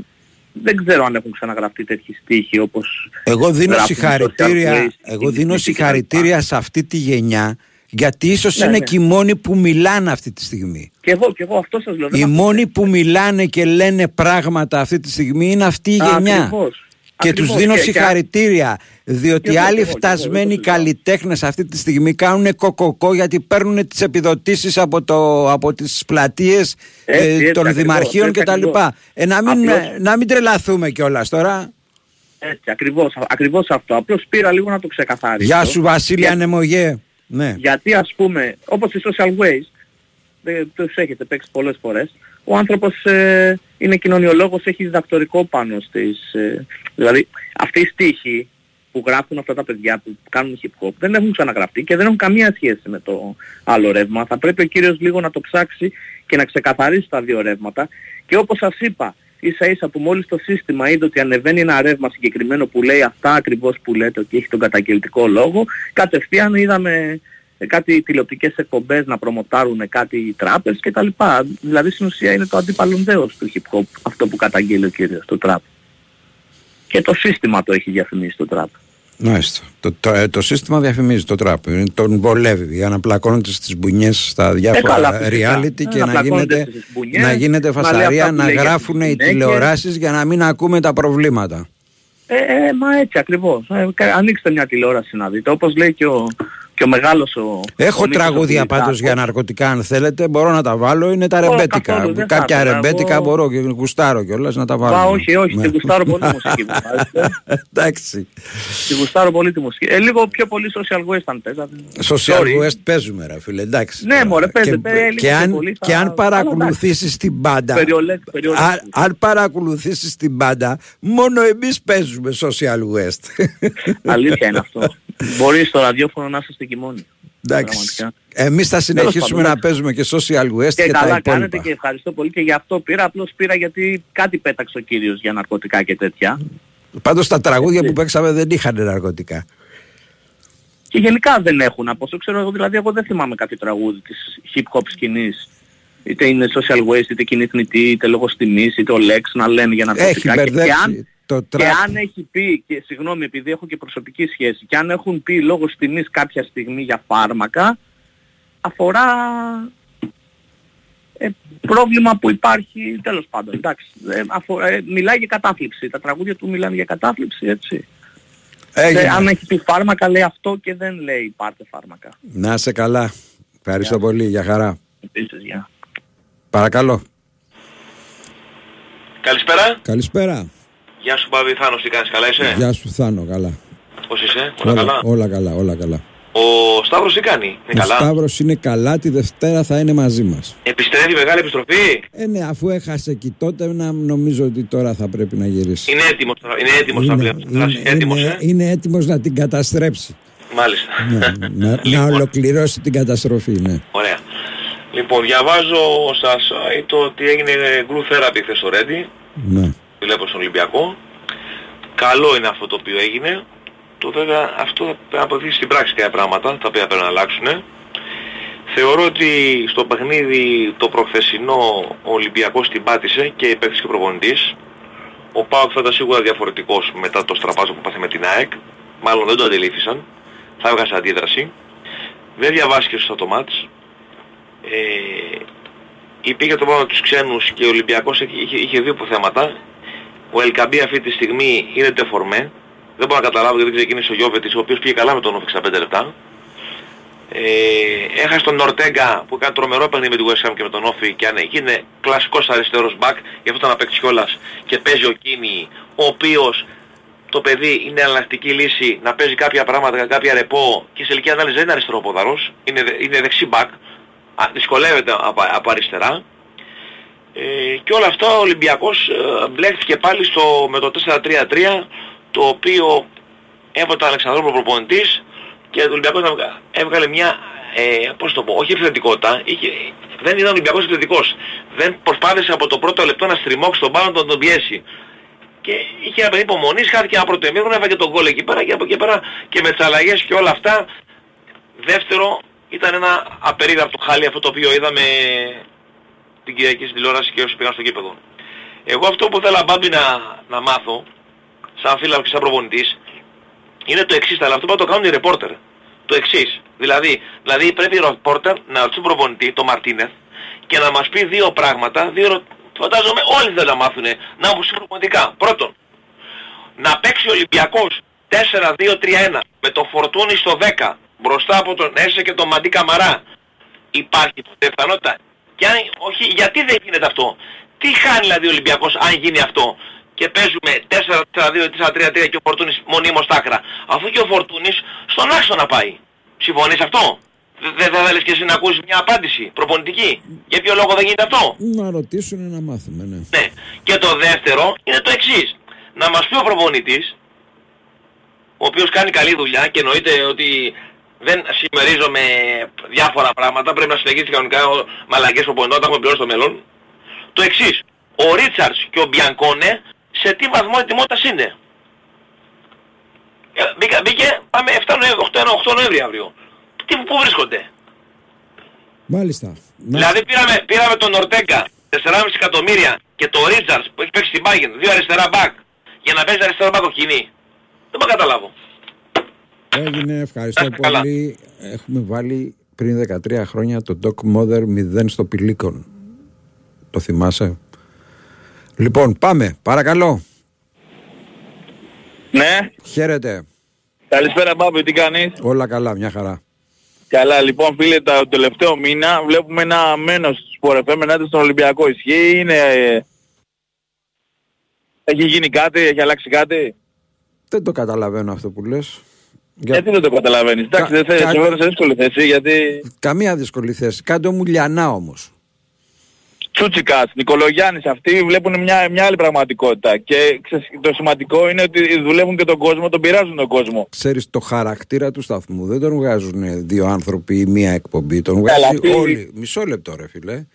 δεν ξέρω αν έχουν ξαναγραφτεί τέτοιοι στίχοι όπως Εγώ δίνω γράφουν οι social συγχαρητήρια, plays, εγώ η δίνω μουσική συγχαρητήρια σε αυτή τη γενιά γιατί ίσως Ναι, είναι ναι. και οι μόνοι που μιλάνε αυτή τη στιγμή. Και εγώ, και εγώ αυτό σας λέω. δεν Οι μ' μόνοι που μιλάνε και λένε πράγματα αυτή τη στιγμή είναι αυτή η γενιά. Ακριβώς. Και Ακριβώς. τους δίνω Και- και- συγχαρητήρια διότι Και εγώ, άλλοι και εγώ, και εγώ, φτασμένοι δεν το συζητάω. καλλιτέχνες αυτή τη στιγμή κάνουν κοκοκό γιατί παίρνουν τις επιδοτήσεις από, το, από τις πλατείες Έτσι, ε, έτσι, των ακριβώς, δημαρχείων έτσι, κτλ. ακριβώς. Ε, να, μην, Απλώς- να μην τρελαθούμε κιόλας τώρα. Έτσι, ακριβώς, ακριβώς αυτό. Απλώς πήρα λίγο να το ξεκαθαρίσω. Γεια σου Βασίλη Για- Ανεμογέ. Ναι. Γιατί ας πούμε, όπως οι social waste, δεν τους έχετε παίξει πολλές φορές, ο άνθρωπος ε, είναι κοινωνιολόγος, έχει διδακτορικό πάνω στις... Ε, δηλαδή, αυτή η στίχη που γράφουν αυτά τα παιδιά που κάνουν hip hop δεν έχουν ξαναγραφτεί και δεν έχουν καμία σχέση με το άλλο ρεύμα. Θα πρέπει ο κύριος λίγο να το ψάξει και να ξεκαθαρίσει τα δύο ρεύματα και όπως σας είπα, ίσα ίσα που μόλις το σύστημα είδε ότι ανεβαίνει ένα ρεύμα συγκεκριμένο που λέει αυτά ακριβώς που λέτε ότι έχει τον καταγγελτικό λόγο, κατευθείαν είδαμε ε, κάτι τηλεοπτικές εκπομπές να προμοτάρουν κάτι τράπες και τα λοιπά. Δηλαδή στην ουσία είναι το αντιπαλοντέος του hip hop αυτό που καταγγείλει ο κύριος το τραπ. Και το σύστημα το έχει διαφημίσει το τραπ. Μάλιστα. Το, το, ε, το σύστημα διαφημίζει το τραπ. Είναι- Τον βολεύει για να πλακώνεται στις μπουνιές στα διάφορα καλά, φυσικά. reality Ε, και να να, πλακώνεται γίνεται, στις μπουνιές, να γίνεται να λέει φασαρία, αυτά που να λέει για γράφουν τις οι γυναίκες. τηλεοράσεις για να μην ακούμε τα προβλήματα. Ε, ε, μα έτσι ακριβώς. Ε, κα- ανοίξτε μια τηλεόραση να δείτε. Όπως λέει και ο, και ο μεγάλος ο... Έχω ο Νίκος ο τραγούδια Φιλιππάκος. πάντως για ναρκωτικά αν θέλετε, μπορώ να τα βάλω, είναι τα Ω, ρεμπέτικα. καθόλου, δεν θα Κάποια ήθελα, ρεμπέτικα εγώ- μπορώ και γουστάρω κιόλας να τα βάλω. Μα όχι, όχι, Ναι. την γουστάρω πολύ τη μουσική που βάζετε. Εντάξει. Την γουστάρω πολύ τη μουσική. Ε, λίγο πιο πολύ social west αν παίζατε. Social Sorry. West παίζουμε ρε φίλε, εντάξει. Ναι, μωρέ, παίζετε, και, ε, λίγο και, πιο αν, πολύ θα- και αν αλλά παρακολουθήσεις την μπάντα Περιολέξ, περιολέξ. αν, αν παρακολουθήσεις την μπάντα μόνο εμείς παίζουμε Social West Αλήθεια είναι αυτό. Μπορείς στο ραδιόφωνο να είστε και μόνοι. εντάξει Πραγματικά. εμείς θα συνεχίσουμε πάντων, να παίζουμε και Social West και, Και τα καλά υπόλοιπα κάνετε και ευχαριστώ πολύ και γι' αυτό πήρα. Απλώς πήρα γιατί κάτι πέταξε ο κύριος για ναρκωτικά και τέτοια. πάντως τα τραγούδια που παίξαμε δεν είχαν ναρκωτικά Και γενικά δεν έχουν. Από όσο ξέρω εγώ δηλαδή εγώ δεν θυμάμαι κάποιο τραγούδι της hip hop σκηνής. Είτε είναι social waste, είτε κοινή θνητή, είτε λόγος τιμής, είτε ο Lex να λένε για ναρκωτικά. έχει Και- και, μπερδέψει αν, το και τραπ αν έχει πει, και συγγνώμη επειδή έχω και προσωπική σχέση, και αν έχουν πει λόγος τιμής κάποια στιγμή για φάρμακα, αφορά ε, πρόβλημα που υπάρχει τέλος πάντων. Εντάξει, ε, αφορά, ε, μιλάει για κατάθλιψη. Τα τραγούδια του μιλάνε για κατάθλιψη, έτσι. Έγινε. Ε, αν έχει πει φάρμακα λέει αυτό και δεν λέει πάρτε φάρμακα. να είσαι καλά ευχαριστώ πολύ για χαρά Επίσης, γεια. παρακαλώ Καλησπέρα. καλησπέρα Γεια σου Παβή Θάνος, τι κάνεις, καλά είσαι; γεια σου Θάνο καλά Πώς είσαι, όλα, όλα, καλά; όλα καλά όλα καλά Ο Σταύρος τι κάνει, είναι ο καλά; Σταύρος είναι καλά τη Δευτέρα θα είναι μαζί μας Επιστρέφει μεγάλη επιστροφή; Ε, ναι, αφού έχασε εκεί τότε, να νομίζω ότι τώρα θα πρέπει να γυρίσει. Είναι έτοιμος, τώρα, είναι έτοιμος να πλέον. είναι, έτοιμος, είναι, ε; είναι έτοιμος να την καταστρέψει. Μάλιστα. ναι, να, να ολοκληρώσει την καταστροφή, ναι. Ωραία. Λοιπόν, διαβάζω σας ε, το ότι έγινε group therapy χθες στο Ρέντι. ναι. Βλέπω στον Ολυμπιακό. Καλό είναι αυτό το οποίο έγινε. Το βέβαια αυτό θα πρέπει να αποδείξει στην πράξη κάποια πράγματα τα οποία πρέπει να αλλάξουν. Θεωρώ ότι στο παιχνίδι το προχθεσινό ο Ολυμπιακός την πάτησε και η παίκτης και ο προπονητής. Ο Πάοκ θα ήταν σίγουρα διαφορετικός μετά το στραπάζο που πάθε με την ΑΕΚ. Μάλλον δεν το αντιλήφθησαν. Θα έβγασε αντίδραση. Δεν διαβάστηκε σωστά το μάτς. Ε, υπήρχε το πρόβλημα με τους ξένους και ο Ολυμπιακός είχε, είχε, είχε δύο θέματα. Ο Ελκαμπή αυτή τη στιγμή είναι τεφορμέ. Δεν μπορώ να καταλάβω γιατί δεν ξεκίνησε ο Γιώβετης, ο οποίος πήγε καλά με τον Όφη 65 λεπτά. Ε, έχασε τον Νορτέγκα που κάνει τρομερό παιχνίδι με τη West Ham και με τον Όφη και αν είναι κλασικός αριστερός back, γι' αυτό να παίξει κιόλας και παίζει ο Κίνη, ο οποίος το παιδί είναι εναλλακτική λύση να παίζει κάποια πράγματα, κάποια ρεπό και σε ηλικία ανάλυση δεν είναι αριστερό ποδαρός, είναι, δε- είναι δεξί back, Α, δυσκολεύεται από, από αριστερά. Ε, και όλα αυτά ο Ολυμπιακός ε, μπλέχτηκε πάλι στο, με το 4-3-3 το οποίο έβαλε τον Αλεξανδρόπουλο προπονητής και ο Ολυμπιακός έβγα- έβγαλε μια, ε, πώς το πω, όχι επιθετικότητα, είχε, δεν ήταν ο Ολυμπιακός επιθετικός. Δεν προσπάθησε από το πρώτο λεπτό να στριμώξει τον πάνω τον, τον πιέσει. Και είχε ένα παιδί υπομονής, χάθηκε ένα πρώτο εμίχρονο, έφαγε τον γκολ εκεί πέρα και από εκεί πέρα και με τις αλλαγές και όλα αυτά. Δεύτερο, ήταν ένα απερίγραπτο χάλι αυτό το οποίο είδαμε την Κυριακή στην τηλεόραση και όσοι πήγαν στο κήπεδο. Εγώ αυτό που θέλω Μπάμπη να, να μάθω, σαν φίλο και σαν προπονητής, είναι το εξής, αλλά αυτό πρέπει να το κάνουν οι ρεπόρτερ. Το εξής. Δηλαδή, δηλαδή πρέπει οι ρεπόρτερ να ρωτήσουν τον προπονητή, τον Μαρτίνεθ, και να μας πει δύο πράγματα, δύο, ερω- φαντάζομαι όλοι δεν τα μάθουν, να μου προπονητικά. Πρώτον, να παίξει ο Ολυμπιακός 4-2-3-1 με το φορτούνι στο 10 μπροστά από τον Έσε και τον Μαντί Καμαρά υπάρχει πιθανότητα και αν, όχι γιατί δεν γίνεται αυτό; Τι χάνει δηλαδή ο Ολυμπιακός αν γίνει αυτό; Και παίζουμε 4-4-2-4-3-3 και ο Φορτούνης μονίμως τάκρα αφού και ο Φορτούνης στον άξονα πάει συμφωνείς αυτό; Δεν δε, θα θέλεις και εσύ να ακούσεις μια απάντηση προπονητική; Για ποιο λόγο δεν γίνεται αυτό; Να ρωτήσουν να μάθουμε, ναι. ναι. Και το δεύτερο είναι το εξής. Να μας πει ο προπονητής, ο οποίος κάνει καλή δουλειά και εννοείται ότι δεν συμμερίζομαι διάφορα πράγματα, πρέπει να συνεχίσει κανονικά ο μαλακές προπονητών, τα έχουμε πληρώσει στο μέλλον. Το εξής. Ο Ρίτσαρτς και ο Μπιανκόνε σε τι βαθμό ετοιμότητας είναι; Ε, μπήκα, μπήκε, πάμε 7 Νοέμβρη, 8, 8 Νοέμβρη αύριο. Τι, πού βρίσκονται; Μάλιστα. Να- Δηλαδή πήραμε, πήραμε τον Ορτέγκα 4,5 εκατομμύρια και το Ρίτζαρτς που έχει παίξει στην Bayern, δύο αριστερά μπακ, για να παίζει αριστερά μπακ ο κοινή. Δεν μπορώ να καταλάβω. Έγινε, ευχαριστώ Να είστε καλά. πολύ. Έχουμε βάλει πριν 13 χρόνια το Doc Mother 0 στο Πηλίκον. Το θυμάσαι; Λοιπόν, πάμε. Παρακαλώ. Ναι, Χαίρετε. καλησπέρα Μπάμπη, τι κάνεις; Όλα καλά, μια χαρά. Καλά, λοιπόν φίλε, το τελευταίο μήνα βλέπουμε ένα μένος του Sport FM ενάντια στον Ολυμπιακό. Ισχύει, είναι... ε, Έχει γίνει κάτι, έχει αλλάξει κάτι; Δεν το καταλαβαίνω αυτό που λες. Για- Γιατί δεν το καταλαβαίνεις; Εντάξει, δεν θες, κα- σε φέρω σε δύσκολη θέση, γιατί... Καμία δύσκολη θέση. Κάντε μου λιανά όμως. Τσούτσικας, Νικολογιάννης, αυτοί βλέπουν μια, μια άλλη πραγματικότητα. Και ξέρεις, το σημαντικό είναι ότι δουλεύουν και τον κόσμο, τον πειράζουν τον κόσμο. Ξέρεις το χαρακτήρα του σταθμού δεν τον βγάζουν δύο άνθρωποι ή μία εκπομπή. Τον Καλά, βγάζει αυτή- όλοι. Μισό λεπτό ρε φίλε.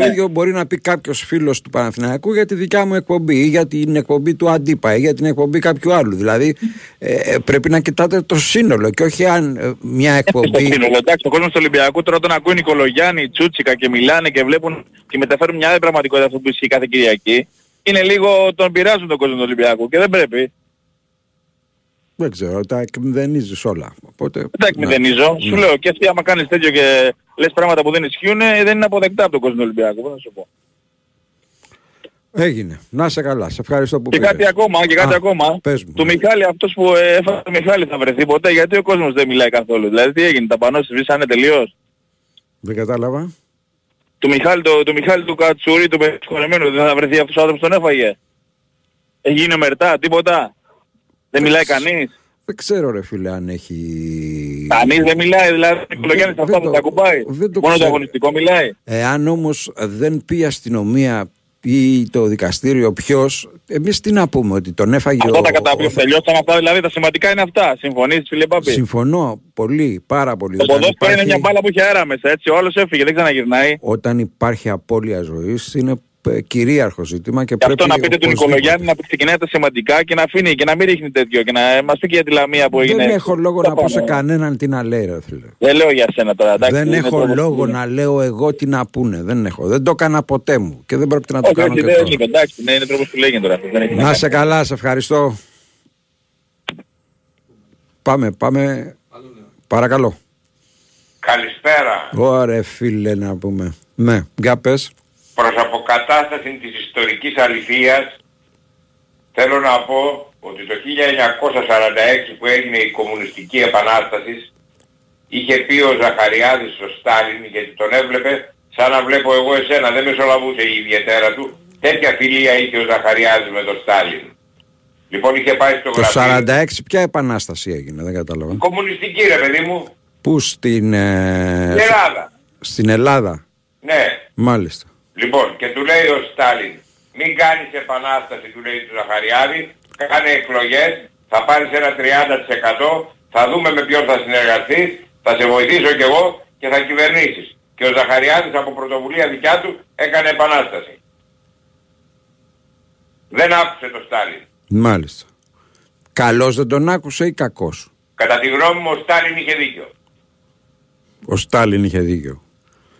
Το ίδιο μπορεί να πει κάποιος φίλος του Παναθηναϊκού για τη δικιά μου εκπομπή ή για την εκπομπή του Αντίπα ή για την εκπομπή κάποιου άλλου. Δηλαδή ε, ε, πρέπει να κοιτάτε το σύνολο και όχι αν ε, μια Στο εκπομπή. σύνολο, εντάξει, ο κόσμος του Ολυμπιακού τώρα όταν ακούει Νικολογιάννη, Τσούτσικα και μιλάνε και βλέπουν και μεταφέρουν μια άλλη πραγματικότητα αυτό που ισχύει κάθε Κυριακή, είναι λίγο τον πειράζουν τον κόσμο του Ολυμπιακού και δεν πρέπει. Δεν ξέρω, τα εκμηδενίζει όλα. Οπότε, Εντάξει, ναι. μηδενίζω. Σου Ναι. λέω και εσύ άμα κάνεις τέτοιο και λες πράγματα που δεν ισχύουν, ε, δεν είναι αποδεκτά από τον κόσμο του Ολυμπιακού. Πώς να σου πω. Έγινε. Να σε καλά. Σε ευχαριστώ που Και πήρες. κάτι ακόμα, και κάτι Α, ακόμα. Πες μου. Του Μιχάλη αυτός που ε, έφαγε το Μιχάλη θα βρεθεί ποτέ, γιατί ο κόσμος δεν μιλάει καθόλου. Δηλαδή τι έγινε, τα πανώσεις σβήσανε τελείως. Δεν κατάλαβα. Του Μιχάλη, το, του Μιχάλη του Κατσούρη, του πεσχολεμένου, δεν θα βρεθεί αυτός ο άνθρωπος που τον έφαγε. Έχει γίνει ομερτά, τίποτα. Δεν μιλάει κανείς; Δεν ξέρω ρε φίλε αν έχει... Κανείς δεν μιλάει, δηλαδή ο Νικολογιάννης αυτά θα τα κουμπάει. Μόνο το ξέρω. αγωνιστικό μιλάει. Εάν όμως δεν πει η αστυνομία ή το δικαστήριο ποιος, εμείς τι να πούμε ότι τον έφαγε Αυτά ο... τα κατά ο- οποίο τελειώσαν αυτά, δηλαδή τα σημαντικά είναι αυτά. Συμφωνείς φίλε Παπή. Συμφωνώ πολύ, πάρα πολύ. Το Όταν ποδόσφαιρο είναι υπάρχει- μια μπάλα που έχει αέρα μέσα, έτσι. Ο άλλος έφυγε, δεν ξαναγυρνάει. Όταν υπάρχει απώλεια ζωής είναι ε, κυρίαρχο ζήτημα και Γι' αυτό πρέπει να πείτε του οπωσδήποτε. Νικολογιάννη να ξεκινάει τα σημαντικά και να αφήνει και να μην ρίχνει τέτοιο και να μας πει και για τη λαμία που έγινε. Δεν έχω λόγο Τα να πω σε πάμε. κανέναν τι να λέει ρε φίλε. Δεν λέω για σένα τώρα, εντάξει. δεν είναι έχω τρόπος λόγο που είναι. να λέω εγώ τι να πούνε. Δεν έχω. Δεν το έκανα ποτέ μου και δεν πρόκειται να το Όχι, κάνω όχι, και δεν τώρα. είναι, εντάξει, ναι, είναι τρόπος που λέγεται τώρα. αυτό, Δεν έχει Να σε καλά, σε ευχαριστώ. Πάμε, πάμε. Παρακαλώ. Καλησπέρα. Ωραία φίλε να πούμε. Ναι, για πες. Προς αποκατάσταση της ιστορικής αληθείας θέλω να πω ότι το 1946 που έγινε η Κομμουνιστική Επανάσταση είχε πει ο Ζαχαριάδης στο Στάλιν γιατί τον έβλεπε σαν να βλέπω εγώ εσένα, δεν μεσολαβούσε η ιδιαίτερα του. Τέτοια φιλία είχε ο Ζαχαριάδης με τον Στάλιν. Λοιπόν είχε πάει στο Το γραφείο. 46 ποια επανάσταση έγινε, δεν κατάλαβα. Κομμουνιστική ρε παιδί μου. Πού στην, ε, Στην Ελλάδα. στην Ελλάδα. Ναι. Μάλιστα. Λοιπόν, και του λέει ο Στάλιν, μην κάνεις επανάσταση, του λέει του Ζαχαριάδης, κάνε εκλογές, θα πάρεις ένα 30%, θα δούμε με ποιον θα συνεργαστείς, θα σε βοηθήσω κι εγώ και θα κυβερνήσεις. Και ο Ζαχαριάδης από πρωτοβουλία δικιά του έκανε επανάσταση. Δεν άκουσε το Στάλιν. Μάλιστα. Καλός δεν τον άκουσε ή κακός; Κατά τη γνώμη μου ο Στάλιν είχε δίκιο. Ο Στάλιν είχε δίκιο.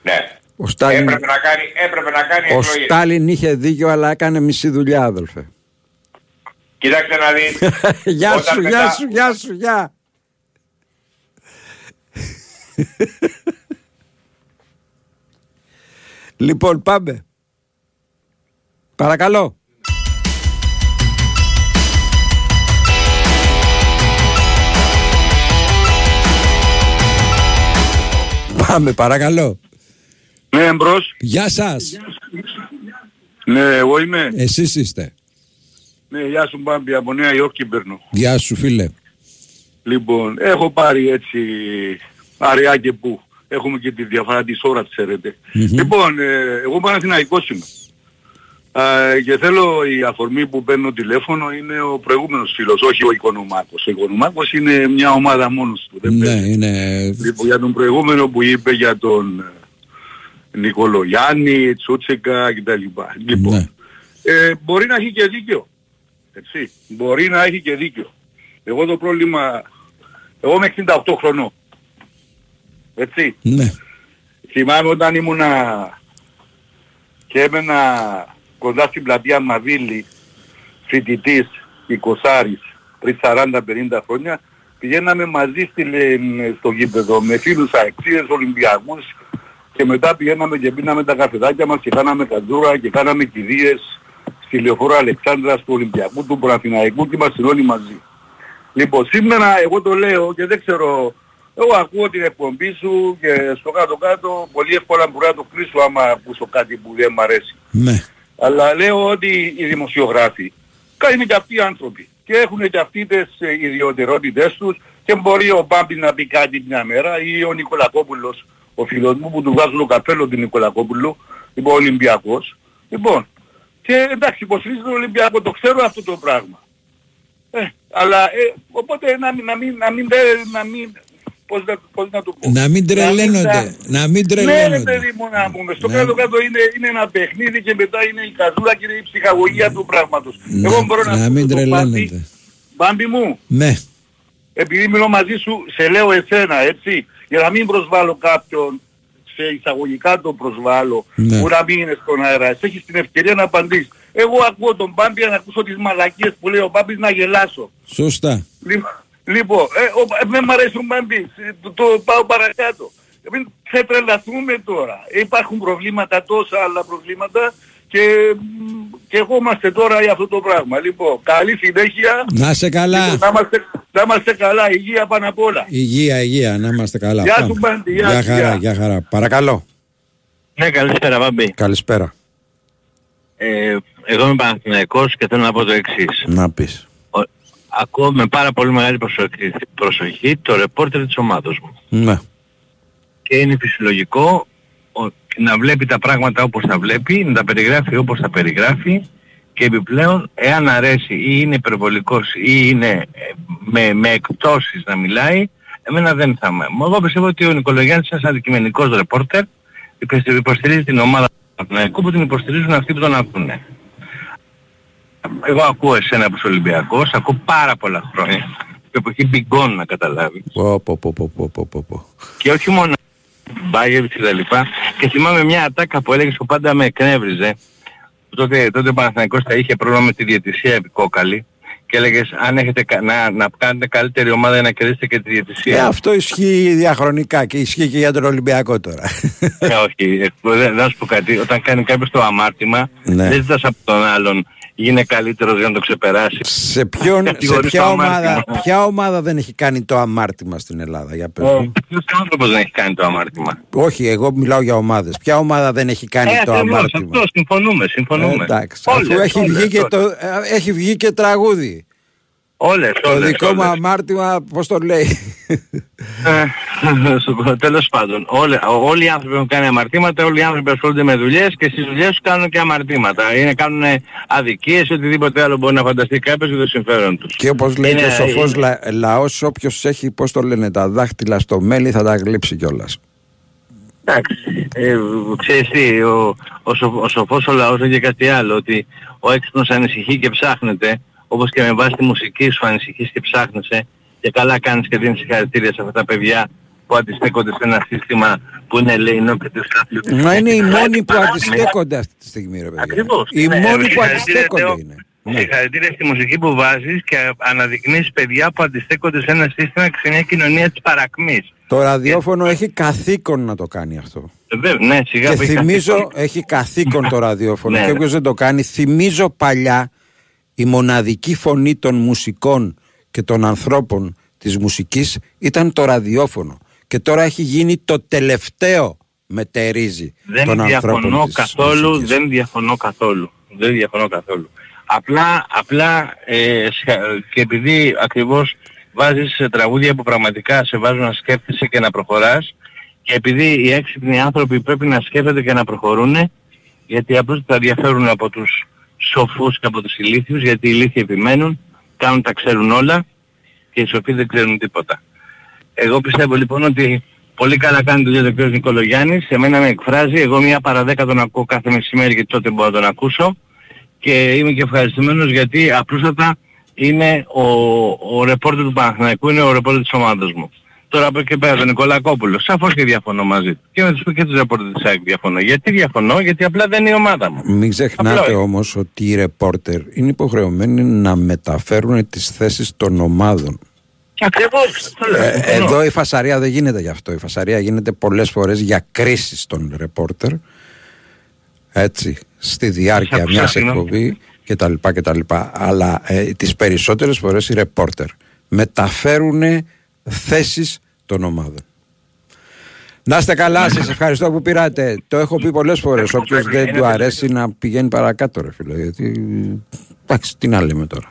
Ναι. Ο Στάλιν, Έπρεπε να κάνει, έπρεπε να κάνει ο εκλογές. Στάλιν είχε δίκιο αλλά έκανε μισή δουλειά αδελφέ. Κοιτάξτε να δεις. γεια Όταν σου, μετά- γεια σου, γεια σου, γεια. λοιπόν πάμε. Παρακαλώ. Πάμε παρακαλώ. Ναι, εμπρός. Γεια σας. Ναι, εγώ είμαι. Εσείς είστε. Ναι, γεια σου Μπάμπη, από Νέα Υόρκη παίρνω. Γεια σου φίλε. Λοιπόν, έχω πάρει έτσι αραιά και που. Έχουμε και τη διαφορά της ώρας, ξέρετε. Λοιπόν, ε, εγώ Παναθηναϊκός είμαι. Ε, και θέλω η αφορμή που παίρνω τηλέφωνο είναι ο προηγούμενος φίλος, όχι ο Οικονομάκος. Ο Οικονομάκος είναι μια ομάδα μόνος του. Δεν Ναι, παίζει. είναι... Λοιπόν, για τον προηγούμενο που είπε για τον ε, Νικολογιάννη, Τσούτσικα κτλ. Λοιπόν, Ναι. ε, μπορεί να έχει και δίκιο. Έτσι. Μπορεί να έχει και δίκιο. Εγώ το πρόβλημα... Εγώ είμαι 68 χρονών. έτσι. Ναι. Θυμάμαι όταν ήμουνα και έμενα κοντά στην πλατεία Μαβίλη, φοιτητής, 20 πριν 40-50 χρόνια, πηγαίναμε μαζί στη, λε- στο γήπεδο με φίλους αεξίδες, Ολυμπιακούς και μετά πηγαίναμε και πίναμε τα καφεδάκια μας και κάναμε κατζούρα και κάναμε κηδείες στη λεωφόρο Αλεξάνδρας του Ολυμπιακού, του Παναθηναϊκού και είμαστε όλοι μαζί. Λοιπόν, σήμερα εγώ το λέω και δεν ξέρω, εγώ ακούω την εκπομπή σου και στο κάτω-κάτω πολύ εύκολα μπορεί να το κλείσω άμα ακούσω κάτι που δεν μ' αρέσει. Ναι. Αλλά λέω ότι οι δημοσιογράφοι είναι και αυτοί οι άνθρωποι και έχουν και αυτοί τις ε, ιδιωτερότητες τους και μπορεί ο Μπάμπης να πει κάτι μια μέρα ή ο Νικολακόπουλος, ο φίλος μου που του βάζουν το καπέλο του Νικολακόπουλου, λοιπόν ο Ολυμπιακός. Λοιπόν, και εντάξει υποστηρίζει τον Ολυμπιακό, το ξέρω αυτό το πράγμα. Ε, αλλά ε, οπότε να μην, να μην, να μην, να μην πώς, να, πώς να το πω. Να μην τρελαίνονται. Να μην Ναι ρε τρελαίνονται. παιδί μου να πούμε. Στο Ναι. κάτω κάτω είναι, είναι ένα παιχνίδι και μετά είναι η καζούρα και είναι η ψυχαγωγία του πράγματος. Εγώ μπορώ να, Να σου μην πω το Μπάμπη, τρελαίνονται. Μπάμπη μου, Ναι. επειδή μιλώ μαζί σου, σε λέω εσένα, έτσι, για να μην προσβάλλω κάποιον, σε εισαγωγικά τον προσβάλλω, Ναι. που να μην είναι στον αέρα. Εσύ έχεις την ευκαιρία να απαντήσεις. Εγώ ακούω τον Μπάμπη για να ακούσω τις μαλακίες που λέει ο Μπάμπης να γελάσω. Σωστά. Λοιπόν, λοιπόν ε, ο, ε, δεν μ' αρέσει ο Μπάμπης, ε, το, το πάω παρακάτω. Ε, Μην ξετρελαθούμε τώρα. Υπάρχουν προβλήματα, τόσα άλλα προβλήματα και, μ, και εγώ είμαστε τώρα για αυτό το πράγμα. Λοιπόν, καλή συνέχεια. Να είσαι καλά. Λοιπόν, να, είμαστε, να είμαστε καλά, υγεία πάνω απ' όλα. Υγεία, υγεία, να είμαστε καλά. Γεια Πάμε. σου, Μπάντι, γεια Γεια σου, χαρά, γεια. γεια χαρά. Παρακαλώ. Ναι, καλησπέρα Βάμπη. Καλησπέρα. Ε, εγώ είμαι Παναθηναϊκός και θέλω να πω το εξής. Να πεις. Ο, ακούω με πάρα πολύ μεγάλη προσοχή, προσοχή το ρεπόρτερ της ομάδος μου. Ναι. Και είναι φυσιολογικό ο- να βλέπει τα πράγματα όπως τα βλέπει, να τα περιγράφει όπως τα περιγράφει και επιπλέον εάν αρέσει ή είναι υπερβολικός ή είναι ε, με, με εκπτώσεις να μιλάει, εμένα δεν θα με. Εγώ πιστεύω ότι ο Νικολογιάννης είναι ένας αντικειμενικός ρεπόρτερ, υπεστη- υποστηρίζει την ομάδα του Παναθηναϊκού που την υποστηρίζουν αυτοί που τον ακούνε. Εγώ ακούω εσένα που είσαι Ολυμπιακός, ακούω πάρα πολλά χρόνια. Την εποχή Big On να καταλάβεις. Πω, πω, πω, πω, πω, πω, πω, πω. Και όχι μόνο Μπάγεβιτς και τα λοιπά. Και θυμάμαι μια ατάκα που έλεγες που πάντα με εκνεύριζε. Που τότε, τότε ο Παναθηναϊκός θα είχε πρόβλημα με τη διαιτησία επικόκαλη. Και έλεγες αν έχετε κα- να, να κάνετε καλύτερη ομάδα για να κερδίσετε και τη Ε, διαιτησία. αυτό ισχύει διαχρονικά και ισχύει και για τον Ολυμπιακό τώρα. Ε, όχι, ε, δεν να σου πω κάτι. Όταν κάνει κάποιος το αμάρτημα, Ναι. δεν ζητάς από τον άλλον είναι καλύτερος για να το ξεπεράσει. σε, ποιον, σε Κατηγορείς ποια, το ομάδα, αμάρτημα. ποια ομάδα δεν έχει κάνει το αμάρτημα στην Ελλάδα, για πες Ο μου; ποιος άνθρωπος δεν έχει κάνει το αμάρτημα; Όχι, εγώ μιλάω για ομάδες. Ποια ομάδα δεν έχει κάνει Ε, το ακριβώς, αμάρτημα; αυτό, συμφωνούμε, συμφωνούμε. Ε, εντάξει, Όλες, αφού έχει, όλες, βγει και όλες. το, ε, έχει βγει και τραγούδι. Όλες, Το όλες, δικό μου όλες. αμάρτημα, πώς το λέει. Ε, σου πω, τέλος πάντων, όλοι, όλοι οι άνθρωποι έχουν κάνει αμαρτήματα, όλοι οι άνθρωποι ασχολούνται με δουλειές και στις δουλειές τους κάνουν και αμαρτήματα. Είναι, κάνουν αδικίες, οτιδήποτε άλλο μπορεί να φανταστεί κάποιος για το συμφέρον τους. Και όπως λέει Είναι- και ο σοφός λα, λαός, όποιος έχει, πώς το λένε, τα δάχτυλα στο μέλι θα τα γλύψει κιόλας. Εντάξει, ε, ξέρεις τι, ο, ο, σοφ, ο σοφός ο λαός λέγει κάτι άλλο, ότι ο έξυπνος ανησυχεί και ψάχνεται, όπως και με βάση τη μουσική σου ανησυχείς και ψάχνεσαι, και καλά κάνεις και δίνεις συγχαρητήρια σε αυτά τα παιδιά που αντιστέκονται σε ένα σύστημα που είναι ελεηνό και τους άθλιους. Μα είναι οι μόνοι που αντιστέκονται αυτή τη στιγμή, ρε παιδιά. Ακριβώς. Οι Ναι, μόνοι που συγχαρητήρια, αντιστέκονται Θεό. είναι. Ναι. Συγχαρητήρια στη μουσική που βάζεις και αναδεικνύεις παιδιά που αντιστέκονται σε ένα σύστημα και σε μια κοινωνία της παρακμής. Το ραδιόφωνο έχει καθήκον να το κάνει αυτό. Ε, βέβαια, ναι, σιγά Και που έχει θυμίζω, καθήκον. έχει καθήκον το ραδιόφωνο. Ναι. Και όποιος δεν το κάνει, θυμίζω παλιά η μοναδική φωνή των μουσικών και των ανθρώπων της μουσικής ήταν το ραδιόφωνο. Και τώρα έχει γίνει το τελευταίο μετερίζει Δεν των ανθρώπων διαφωνώ της καθόλου, μουσικής. δεν διαφωνώ καθόλου. Δεν διαφωνώ καθόλου. Απλά, απλά ε, σχα- και επειδή ακριβώς βάζεις ε, τραγούδια που πραγματικά σε βάζουν να σκέφτεσαι και να προχωράς και επειδή οι έξυπνοι άνθρωποι πρέπει να σκέφτονται και να προχωρούν γιατί απλώς τα διαφέρουν από τους σοφούς και από τους ηλίθιους γιατί οι ηλίθιοι επιμένουν, κάνουν τα ξέρουν όλα και οι σοφοί δεν ξέρουν τίποτα. Εγώ πιστεύω λοιπόν ότι πολύ καλά κάνει δουλειά το κ. Νικολογιάννης, σε μένα με εκφράζει, εγώ μία παραδέκα τον ακούω κάθε μεσημέρι και τότε μπορώ να τον ακούσω και είμαι και ευχαριστημένος γιατί απλούστατα είναι ο, ο ρεπόρτερ του Παναθηναϊκού, είναι ο ρεπόρτερ της ομάδας μου. Τώρα από εκεί πέρα τον Νικολακόπουλο. Σαφώς και διαφωνώ μαζί του. Και με τους και τους ρεπόρτερ της ΑΕΚ διαφωνώ. Γιατί διαφωνώ, γιατί απλά δεν είναι η ομάδα μου. Μην ξεχνάτε Απλό είναι. όμως ότι οι ρεπόρτερ είναι υποχρεωμένοι να μεταφέρουν τις θέσεις των ομάδων. Ακριβώς. το λέω, Ε, συμφωνώ. εδώ η φασαρία δεν γίνεται γι' αυτό. Η φασαρία γίνεται πολλές φορές για κρίσεις των ρεπόρτερ. Έτσι, στη διάρκεια άκουσα, μιας συγγνώμη. εκπομπή και τα λοιπά και τα λοιπά. Αλλά ε, τις περισσότερες φορές οι ρεπόρτερ μεταφέρουν θέσεις των ομάδων. Να είστε καλά, σας ευχαριστώ που πήρατε. Το έχω πει πολλές φορές. Όποιος δεν του αρέσει να πηγαίνει παρακάτω, ρε φίλε. Γιατί. Εντάξει, τι να λέμε τώρα.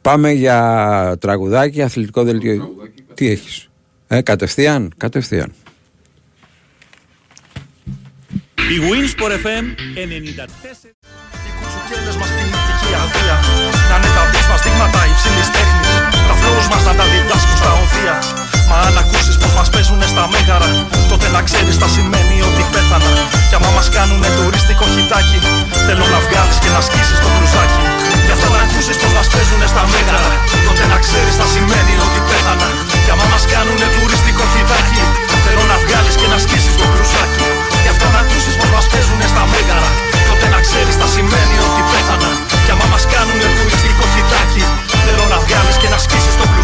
Πάμε για τραγουδάκι, αθλητικό δελτίο. Τι έχεις; Ε, κατευθείαν, κατευθείαν. Η Winsport FM 94. κουτσουκέλες μας την ηθική αδεία Να είναι τα μπεις μας δείγματα υψηλής τέχνης Τα flows μας να τα διδάσκουν στα οδεία Μα αν ακούσεις πως μας παίζουνε στα μέγαρα Τότε να ξέρεις τα σημαίνει ότι πέθανα. Κι άμα μας κάνουνε τουρίστικο χιτάκι Θέλω να βγάλεις και να σκίσεις το μπλουζάκι. Γι' αυτό να ακούσεις πως μας παίζουνε στα μέγαρα Τότε να ξέρεις τα σημαίνει ότι πέθανα. Κι άμα μας κάνουνε τουριστικό χιτάκι Θέλω να βγάλεις και να σκίσεις το μπλουζάκι. Γι' αυτό να ακούσεις πως μας παίζουνε στα μέγαρα Τότε να ξέρεις τα σημαίνει ότι πέθανα. Κι άμα μας κάνουνε τουριστικό χιτάκι Θέλω να βγάλεις και να σκίσεις το μπλουζάκι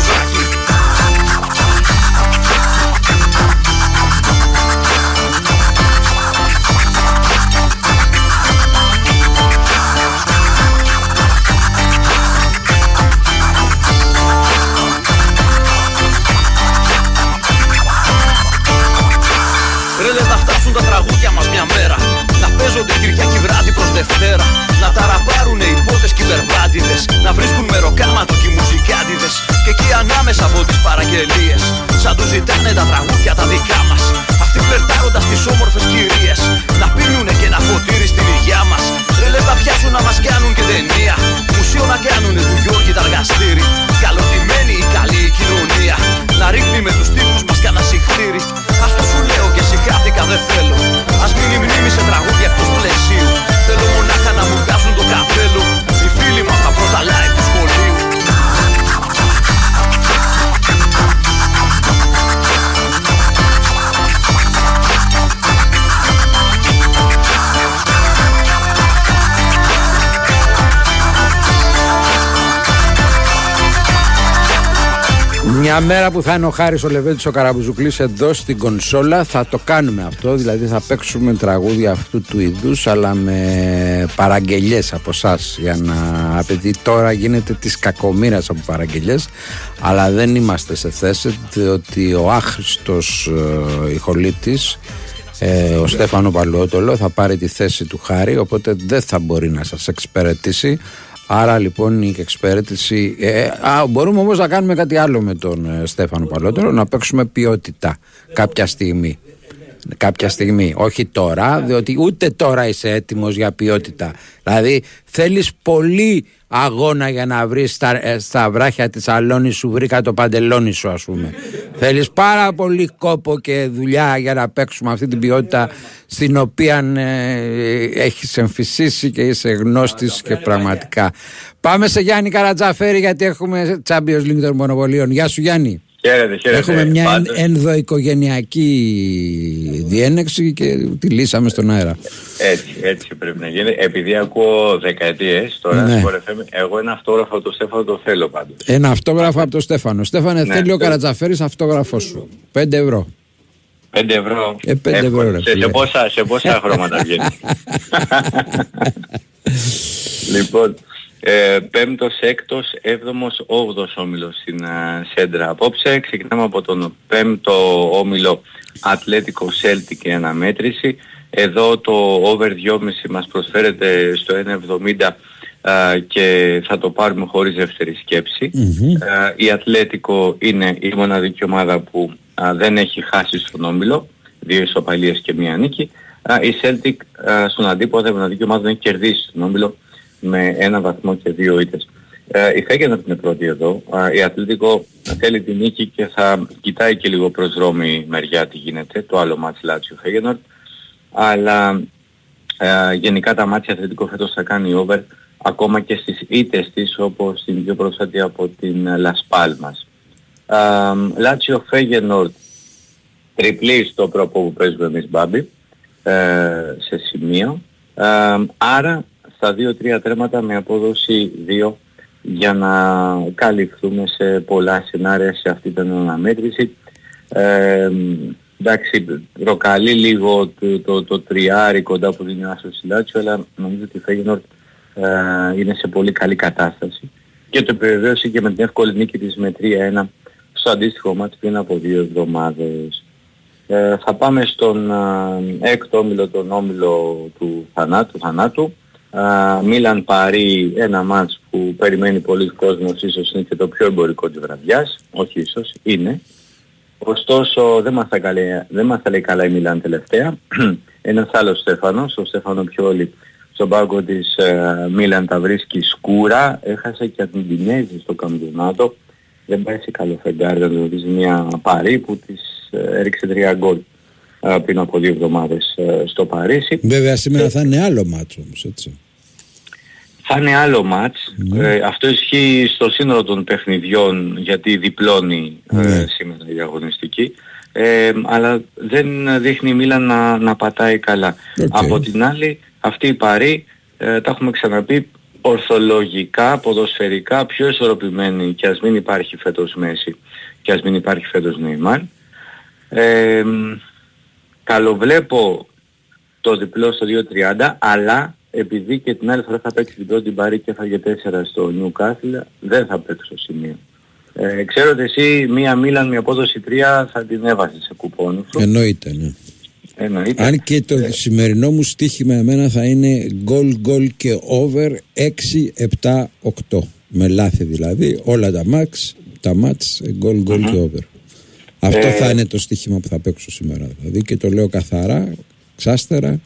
τα τραγούδια μας μια μέρα. Να παίζονται Κυριακή βράδυ προς Δευτέρα. Να τα ραπάρουνε οι πότες και οι βερμπάντιδες Να βρίσκουν μεροκάματο και οι μουσικάντιδες Και εκεί ανάμεσα από τις παραγγελίες Σαν τους ζητάνε τα τραγούδια τα δικά μας. Αυτοί φλερτάροντας τις όμορφες κυρίες. Να πίνουνε και ένα ποτήρι στην υγειά μας. Ρε λες να πιάσουν να μας κάνουν και ταινία. Μουσείο να κάνουνε του Γιώργη τα εργαστήρι Καλωτημένη η καλή η κοινωνία. Να ρίχνει με τους τύπους μας κανένα συχτήρι. Αυτό σου λέω και συγχάθηκα δεν θέλω. Ας μείνει η μνήμη σε τραγούδια εκτός πλαισίου. Θέλω μονάχα να μου βγάζουν το καπέλο. Οι φίλοι μου απ' τα πρώτα Μια μέρα που θα είναι ο Χάρης ο Λεβέντης ο Καραμπουζουκλής εδώ στην κονσόλα θα το κάνουμε αυτό, δηλαδή θα παίξουμε τραγούδια αυτού του είδους αλλά με παραγγελιές από εσάς για να επειδή τώρα γίνεται της κακομήρας από παραγγελιές αλλά δεν είμαστε σε θέση διότι ο άχρηστος ε, ηχολήπτης ε, ο Στέφανο Παλαιότολο θα πάρει τη θέση του Χάρη οπότε δεν θα μπορεί να σας εξυπηρετήσει Άρα λοιπόν η εξυπηρέτηση. Ε, α, μπορούμε όμως να κάνουμε κάτι άλλο με τον ε, Στέφανο Παλαιότερο, να παίξουμε ποιότητα κάποια στιγμή. Κάποια στιγμή, όχι τώρα, διότι ούτε τώρα είσαι έτοιμος για ποιότητα. Δηλαδή θέλεις πολύ αγώνα για να βρεις στα, ε, στα βράχια της αλόνης σου βρήκα το παντελόνι σου ας πούμε. θέλεις πάρα πολύ κόπο και δουλειά για να παίξουμε αυτή την ποιότητα στην οποία ε, έχεις εμφυσίσει και είσαι γνώστης και πραγματικά. Πάμε σε Γιάννη Καρατζαφέρη γιατί έχουμε Champions League των μονοβολίων. Γεια σου Γιάννη. Χαίρετε, χαίρετε. Έχουμε μια εν, Πάντως, ενδοοικογενειακή διένεξη και τη λύσαμε στον αέρα. Έτσι, έτσι πρέπει να γίνει. Επειδή ακούω δεκαετίες τώρα, Ναι. ναι. εγώ ένα αυτόγραφο από το Στέφανο το θέλω πάντως. Ένα αυτόγραφο από τον Στέφανο. Στέφανε, Ναι, θέλει ο ναι. Καρατζαφέρης αυτόγραφό σου. 5 ευρώ. 5 ευρώ. Ε, πέντε Εύκολα. ευρώ, ρε σε, φίλε. σε, πόσα, σε πόσα χρώματα βγαίνει. λοιπόν, ε, πέμπτος, έκτος, έβδομος, όγδος όμιλος στην α, Σέντρα. Απόψε ξεκινάμε από τον πέμπτο όμιλο Ατλέτικο Celtic και αναμέτρηση. Εδώ το over 2,5 μας προσφέρεται στο 1,70 α, και θα το πάρουμε χωρίς δεύτερη σκέψη. Ε, η Ατλέτικο είναι η μοναδική ομάδα που α, δεν έχει χάσει στον Όμιλο, δύο ισοπαλίες και μία νίκη. Α, η Celtic α, στον αντίποδα η μοναδική ομάδα δεν έχει κερδίσει στον Όμιλο με ένα βαθμό και δύο ήττες. Ε, η Φέγγενορ είναι πρώτη εδώ. Α, η Ατλέτικο θέλει τη νίκη και θα κοιτάει και λίγο προς δρόμη μεριά τι γίνεται, το άλλο μάτς Λάτσιο Φέγγενορ. Αλλά ε, γενικά τα μάτια Αθλητικό φέτος θα κάνει over ακόμα και στις ήττες της όπως την πιο πρόσφατη από την Las Palmas. Λάτσιο Φέγενορτ τριπλή στο πρόπο που παίζουμε εμείς Μπάμπη ε, σε σημείο. Ε, άρα στα 2-3 τρέματα με απόδοση 2 για να καλυφθούμε σε πολλά σενάρια σε αυτή την αναμέτρηση. Ε, εντάξει, προκαλεί λίγο το, το, το τριάρι κοντά που δίνει ο Άσος Λάτσιο, αλλά νομίζω ότι η Φέγενορτ ε, είναι σε πολύ καλή κατάσταση και το επιβεβαίωσε και με την εύκολη νίκη της με 3-1 στο αντίστοιχο μάτι πριν από δύο εβδομάδες. Ε, θα πάμε στον ε, έκτο όμιλο, τον όμιλο του θανάτου. θανάτου. Ε, Μίλαν Παρί, ένα μάτς που περιμένει πολλοί κόσμος, ίσως είναι και το πιο εμπορικό της βραδιάς, όχι ίσως, είναι. Ωστόσο δεν μας θα, καλεί, δεν μας θα λέει καλά η Μίλαν τελευταία. Ένας άλλος Στέφανος, ο Στέφανο Πιόλη, στον πάγκο της ε, Μίλαν τα βρίσκει σκούρα, έχασε και την Τινέζη στο καμπιονάτο. Δεν πάει σε καλό φεγγάρι να γνωρίζει μια Παρί που της ε, έριξε τρία γκολ ε, πριν από δύο εβδομάδες ε, στο Παρίσι. Βέβαια σήμερα θα είναι άλλο μάτσο όμως έτσι. Θα είναι άλλο μάτς. Ε, αυτό ισχύει στο σύνολο των παιχνιδιών γιατί διπλώνει ε, σήμερα η αγωνιστική. Ε, αλλά δεν δείχνει η Μίλαν να, να πατάει καλά. Από την άλλη αυτή η Παρή, ε, τα έχουμε ξαναπεί, ορθολογικά, ποδοσφαιρικά, πιο ισορροπημένη και ας μην υπάρχει φέτος Μέση και ας μην υπάρχει φέτος Νεϊμάρ. Ε, καλοβλέπω το διπλό στο 2.30, αλλά επειδή και την άλλη φορά θα παίξει την πρώτη μπαρή και θα 4 στο Newcastle, δεν θα παίξω σημείο. Ε, ξέρω ότι εσύ μία Μίλαν με απόδοση 3 θα την έβαζες σε κουπόνι σου. Εννοείται, ναι. Εννοείται. Αν και το ε. σημερινό μου στοίχημα εμένα θα είναι γκολ γκολ και over 6, 7, 8. Με λάθη δηλαδή. Όλα τα max, τα μάτς, γκολ γκολ και over. Αυτό Ε, θα είναι το στοίχημα που θα παίξω σήμερα. Δηλαδή και το λέω καθαρά, ξάστερα.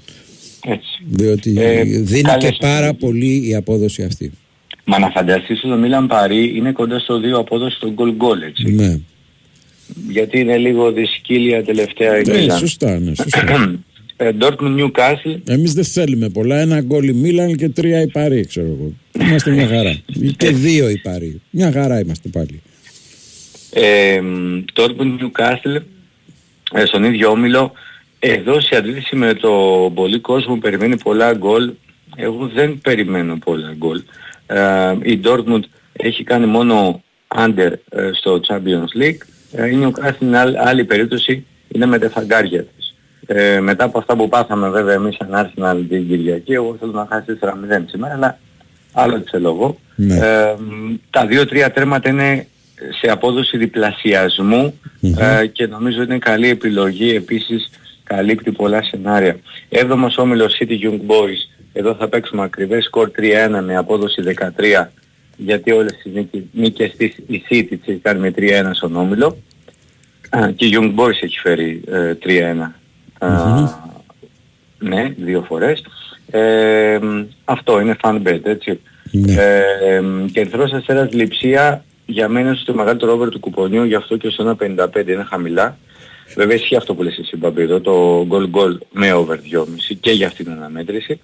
Έτσι. Διότι Ε, δίνει καλές και πάρα πολύ η απόδοση αυτή. Μα να φανταστείς ότι το Μίλαν Παρί είναι κοντά στο 2 απόδοση στο γκολ γκολ έτσι. Ναι. Γιατί είναι λίγο δυσκύλια τελευταία η Ναι, Μίλαν. σωστά, ναι, σωστά. Ε, Dortmund Newcastle Εμείς δεν θέλουμε πολλά. Ένα γκολ η Μίλαν και τρία η Παρή, ξέρω εγώ. Είμαστε μια χαρά. και δύο η Παρή. Μια χαρά είμαστε πάλι. Ε, Dortmund Newcastle ε, στον ίδιο όμιλο. Εδώ σε αντίθεση με το πολύ κόσμο που περιμένει πολλά γκολ εγώ δεν περιμένω πολλά γκολ. Ε, η Dortmund έχει κάνει μόνο under ε, στο Champions League. Ε, η Newcastle είναι άλλη, άλλη περίπτωση είναι με τα φαγκάρια της. Ε, μετά από αυτά που πάθαμε βέβαια εμείς σαν Arsenal την Κυριακή εγώ θέλω να χάσει 4-0 σήμερα αλλά άλλο ξέρω εγώ Ναι. ε, τα δύο-τρία τέρματα είναι σε απόδοση διπλασιασμού ε, και νομίζω είναι καλή επιλογή. Επίσης καλύπτει πολλά σενάρια. Έβδομος όμιλος City Young Boys. Εδώ θα παίξουμε ακριβές. Σκορ 3-1 με απόδοση 13 γιατί όλες τις νίκες, νίκες της η City τις έχει κάνει με 3-1 στον όμιλο. Α, και η Young Boys έχει φέρει ε, 3-1 Α, ναι, δύο φορές. Ε, αυτό είναι fan bet, έτσι. Ε, και Ερυθρός Αστέρας Λειψία για μένα είναι στο μεγαλύτερο over του κουπονιού, γι' αυτό και στο 1.55 είναι χαμηλά. Βέβαια ισχύει αυτό που λες εσύ Μπαμπή εδώ, το goal goal με over 2,5 και για αυτήν την αναμέτρηση.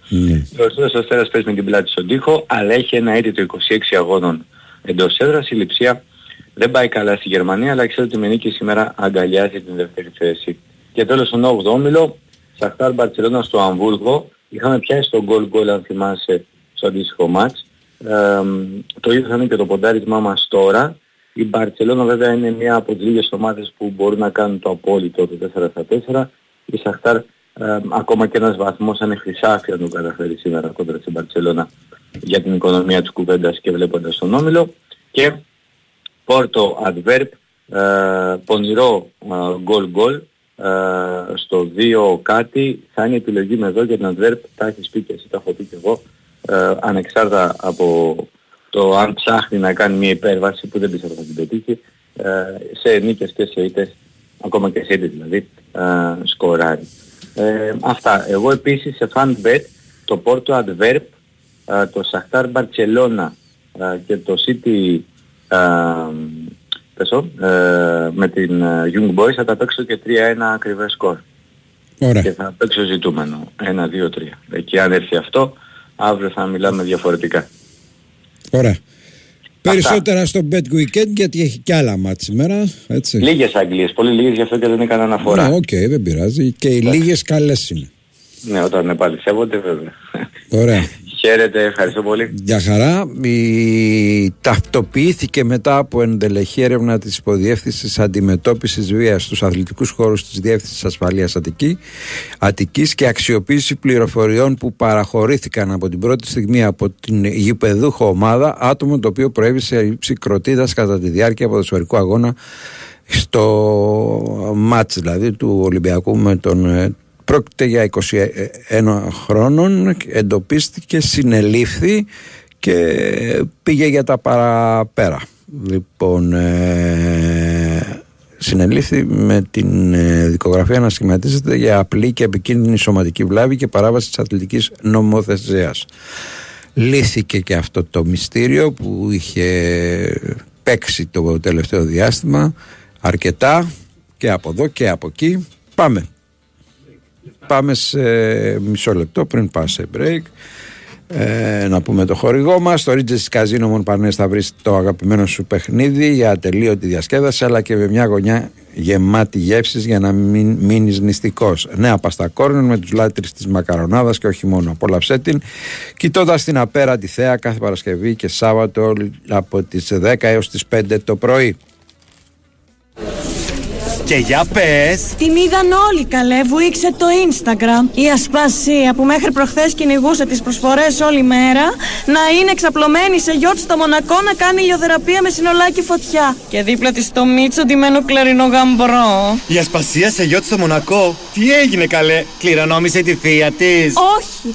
Ο Ερυθρός Αστέρας παίζει με την πλάτη στον τοίχο, αλλά έχει ένα έτοιμο 26 αγώνων εντός έδρας. Η Λειψία δεν πάει καλά στη Γερμανία, αλλά ξέρω ότι με νίκη σήμερα αγκαλιάζει την δεύτερη θέση. Και τέλος στον 8ο όμιλο, Σαχτάρ Μπαρτσελώνα στο Αμβούργο, είχαμε πιάσει τον goal goal αν θυμάσαι στο αντίστοιχο μάτς. Ε, το ίδιο θα είναι και το ποντάρισμά μας τώρα. Η Μπαρτσελώνα βέβαια είναι μια από τις λίγες ομάδες που μπορούν να κάνουν το απόλυτο το 4 στα 4. Η Σαχτάρ ε, ακόμα και ένας βαθμός αν είναι χρυσάφι αν το καταφέρει σήμερα κόντρα στην Μπαρτσελώνα για την οικονομία της κουβέντας και βλέποντας τον Όμιλο. Και Πόρτο Adverb, ε, πονηρό γκολ γκολ στο 2 κάτι θα είναι επιλογή με εδώ για την Adverb, τα έχεις πει και εσύ, τα έχω πει και εγώ, ε, ανεξάρτητα από το αν ψάχνει να κάνει μια υπέρβαση που δεν πιστεύω θα την πετύχει, ε, σε νίκες και σε ήττες, ακόμα και σε ήττες δηλαδή, ε, σκοράρει. Ε, αυτά. Εγώ επίσης σε fan bet το Porto Adverb, ε, το Shakhtar Barcelona ε, και το City ε, πέσω, ε, με την ε, Young Boys θα τα παίξω και 3-1 ακριβές σκορ. Ωραία. Και θα παίξω ζητούμενο. 1-2-3. Εκεί αν έρθει αυτό, αύριο θα μιλάμε διαφορετικά. Ωραία. Περισσότερα στο Bet Weekend γιατί έχει και άλλα μάτς σήμερα. Έτσι. Λίγες Αγγλίες, πολύ λίγες γι' αυτό και δεν έκανα αναφορά. Ναι, οκ, δεν πειράζει. Και οι λίγες καλές είναι. Ναι, όταν επαληθεύονται βέβαια. Ωραία. Χαίρετε, ευχαριστώ πολύ. Για χαρά, η... ταυτοποιήθηκε μετά από ενδελεχή έρευνα της υποδιεύθυνσης αντιμετώπισης βίας στους αθλητικούς χώρους της Διεύθυνσης Ασφαλείας Αττική, Αττικής και αξιοποίηση πληροφοριών που παραχωρήθηκαν από την πρώτη στιγμή από την γηπεδούχο ομάδα άτομο το οποίο προέβη σε ρίψη κροτίδας κατά τη διάρκεια ποδοσφαιρικού αγώνα στο μάτς δηλαδή του Ολυμπιακού με τον ε, Πρόκειται για 21 χρόνων, εντοπίστηκε, συνελήφθη και πήγε για τα παραπέρα. Λοιπόν, ε, συνελήφθη με την ε, δικογραφία να σχηματίζεται για απλή και επικίνδυνη σωματική βλάβη και παράβαση της αθλητικής νομοθεσίας. Λύθηκε και αυτό το μυστήριο που είχε παίξει το τελευταίο διάστημα αρκετά και από εδώ και από εκεί. Πάμε. Πάμε σε μισό λεπτό πριν πάω σε break. Ε, να πούμε το χορηγό μας. Στο Ρίτζε Καζίνο Μονπαρνέ θα βρει το αγαπημένο σου παιχνίδι για ατελείωτη διασκέδαση αλλά και με μια γωνιά γεμάτη γεύσει για να μην μείνεις νηστικός. Νέα παστακόρνων με τους λάτρε της μακαρονάδας και όχι μόνο. Απόλαυσέ την κοιτώντας την απέραντη θέα κάθε Παρασκευή και Σάββατο από τις 10 έως τις 5 το πρωί. Και για πες. Την είδαν όλοι καλέ, βουήξε το Instagram. Η Ασπασία που μέχρι προχθές κυνηγούσε τις προσφορές όλη μέρα Να είναι εξαπλωμένη σε γιότ στο Μονακό να κάνει ηλιοθεραπεία με συνολάκι φωτιά. Και δίπλα της το Μίτσο ντυμένο κλαρινό γαμπρό. Η Ασπασία σε γιότ στο Μονακό. Τι έγινε καλέ, κληρονόμησε τη θεία της. Όχι,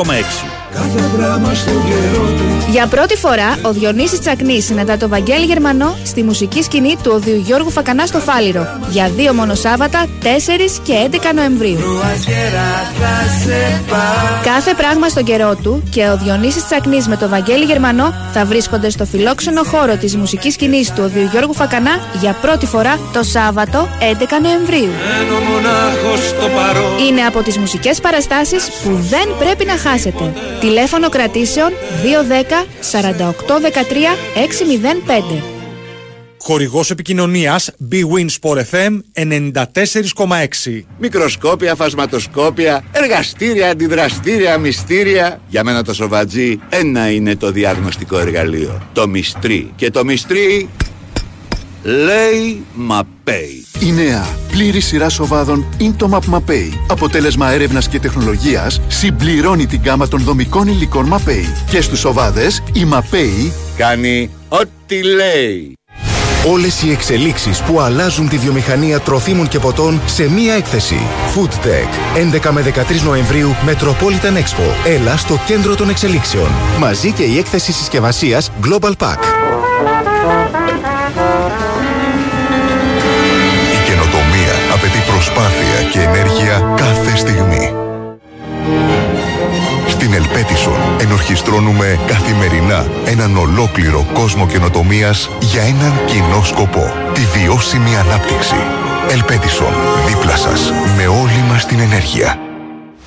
94,6. Για πρώτη φορά, ο Διονύσης Τσακνής συναντά το Βαγγέλη Γερμανό στη μουσική σκηνή του Οδείου Γιώργου Φακανά στο Φάληρο για δύο μόνο Σάββατα, 4 και 11 Νοεμβρίου. Κάθε πράγμα στον καιρό του και ο Διονύσης Τσακνής με το Βαγγέλη Γερμανό θα βρίσκονται στο φιλόξενο χώρο της μουσικής σκηνής του Οδείου Γιώργου Φακανά για πρώτη φορά το Σάββατο 11 Νοεμβρίου. Είναι από τις μουσικές παραστάσεις που δεν πρέπει να χάσετε. Τηλέφωνο κρατήσεων 210 48 13 605. Χορηγός επικοινωνίας Bwin Sport FM 94,6 Μικροσκόπια, φασματοσκόπια, εργαστήρια, αντιδραστήρια, μυστήρια. Για μένα το σοβατζί ένα είναι το διαγνωστικό εργαλείο. Το μυστρί. Και το μυστρί λέει Μαπέι. Η νέα πλήρη σειρά σοβάδων Intomap Mapei. Αποτέλεσμα έρευνας και τεχνολογίας συμπληρώνει την γάμα των δομικών υλικών Mapei. Και στους σοβάδες η Mapei κάνει ό,τι λέει. Όλες οι εξελίξεις που αλλάζουν τη βιομηχανία τροφίμων και ποτών σε μία έκθεση. Food Tech. 11 με 13 Νοεμβρίου Metropolitan Expo. Έλα στο κέντρο των εξελίξεων. Μαζί και η έκθεση συσκευασίας Global Pack. Και ενέργεια κάθε στιγμή. Στην Ελπέτισον ενορχιστρώνουμε καθημερινά έναν ολόκληρο κόσμο καινοτομίας για έναν κοινό σκοπό. Τη βιώσιμη ανάπτυξη. Ελπέτισον, δίπλα σας, με όλη μας την ενέργεια.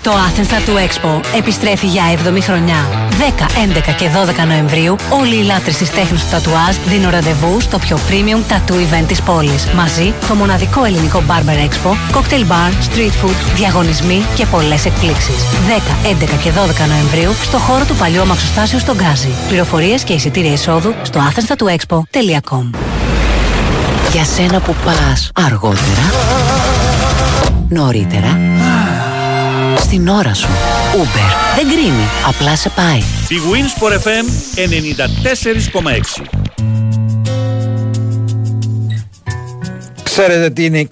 Το Athens Tattoo Expo επιστρέφει για 7η χρονιά. 10, 11 και 12 Νοεμβρίου όλοι οι λάτρεις της τέχνης του τατουάζ δίνουν ραντεβού στο πιο premium tattoo event της πόλης. Μαζί το μοναδικό ελληνικό Barber Expo, cocktail bar, street food, διαγωνισμοί και πολλές εκπλήξεις. 10, 11 και 12 Νοεμβρίου στο χώρο του παλιού αμαξοστάσιου στον Γκάζι. Πληροφορίες και εισιτήρια εισόδου στο athenstatoexpo.com Για σένα που πας αργότερα, νωρίτερα, στην ώρα σου. Uber. Δεν κρίνει. Απλά σε πάει. Η Winsport FM 94,6 Ξέρετε τι είναι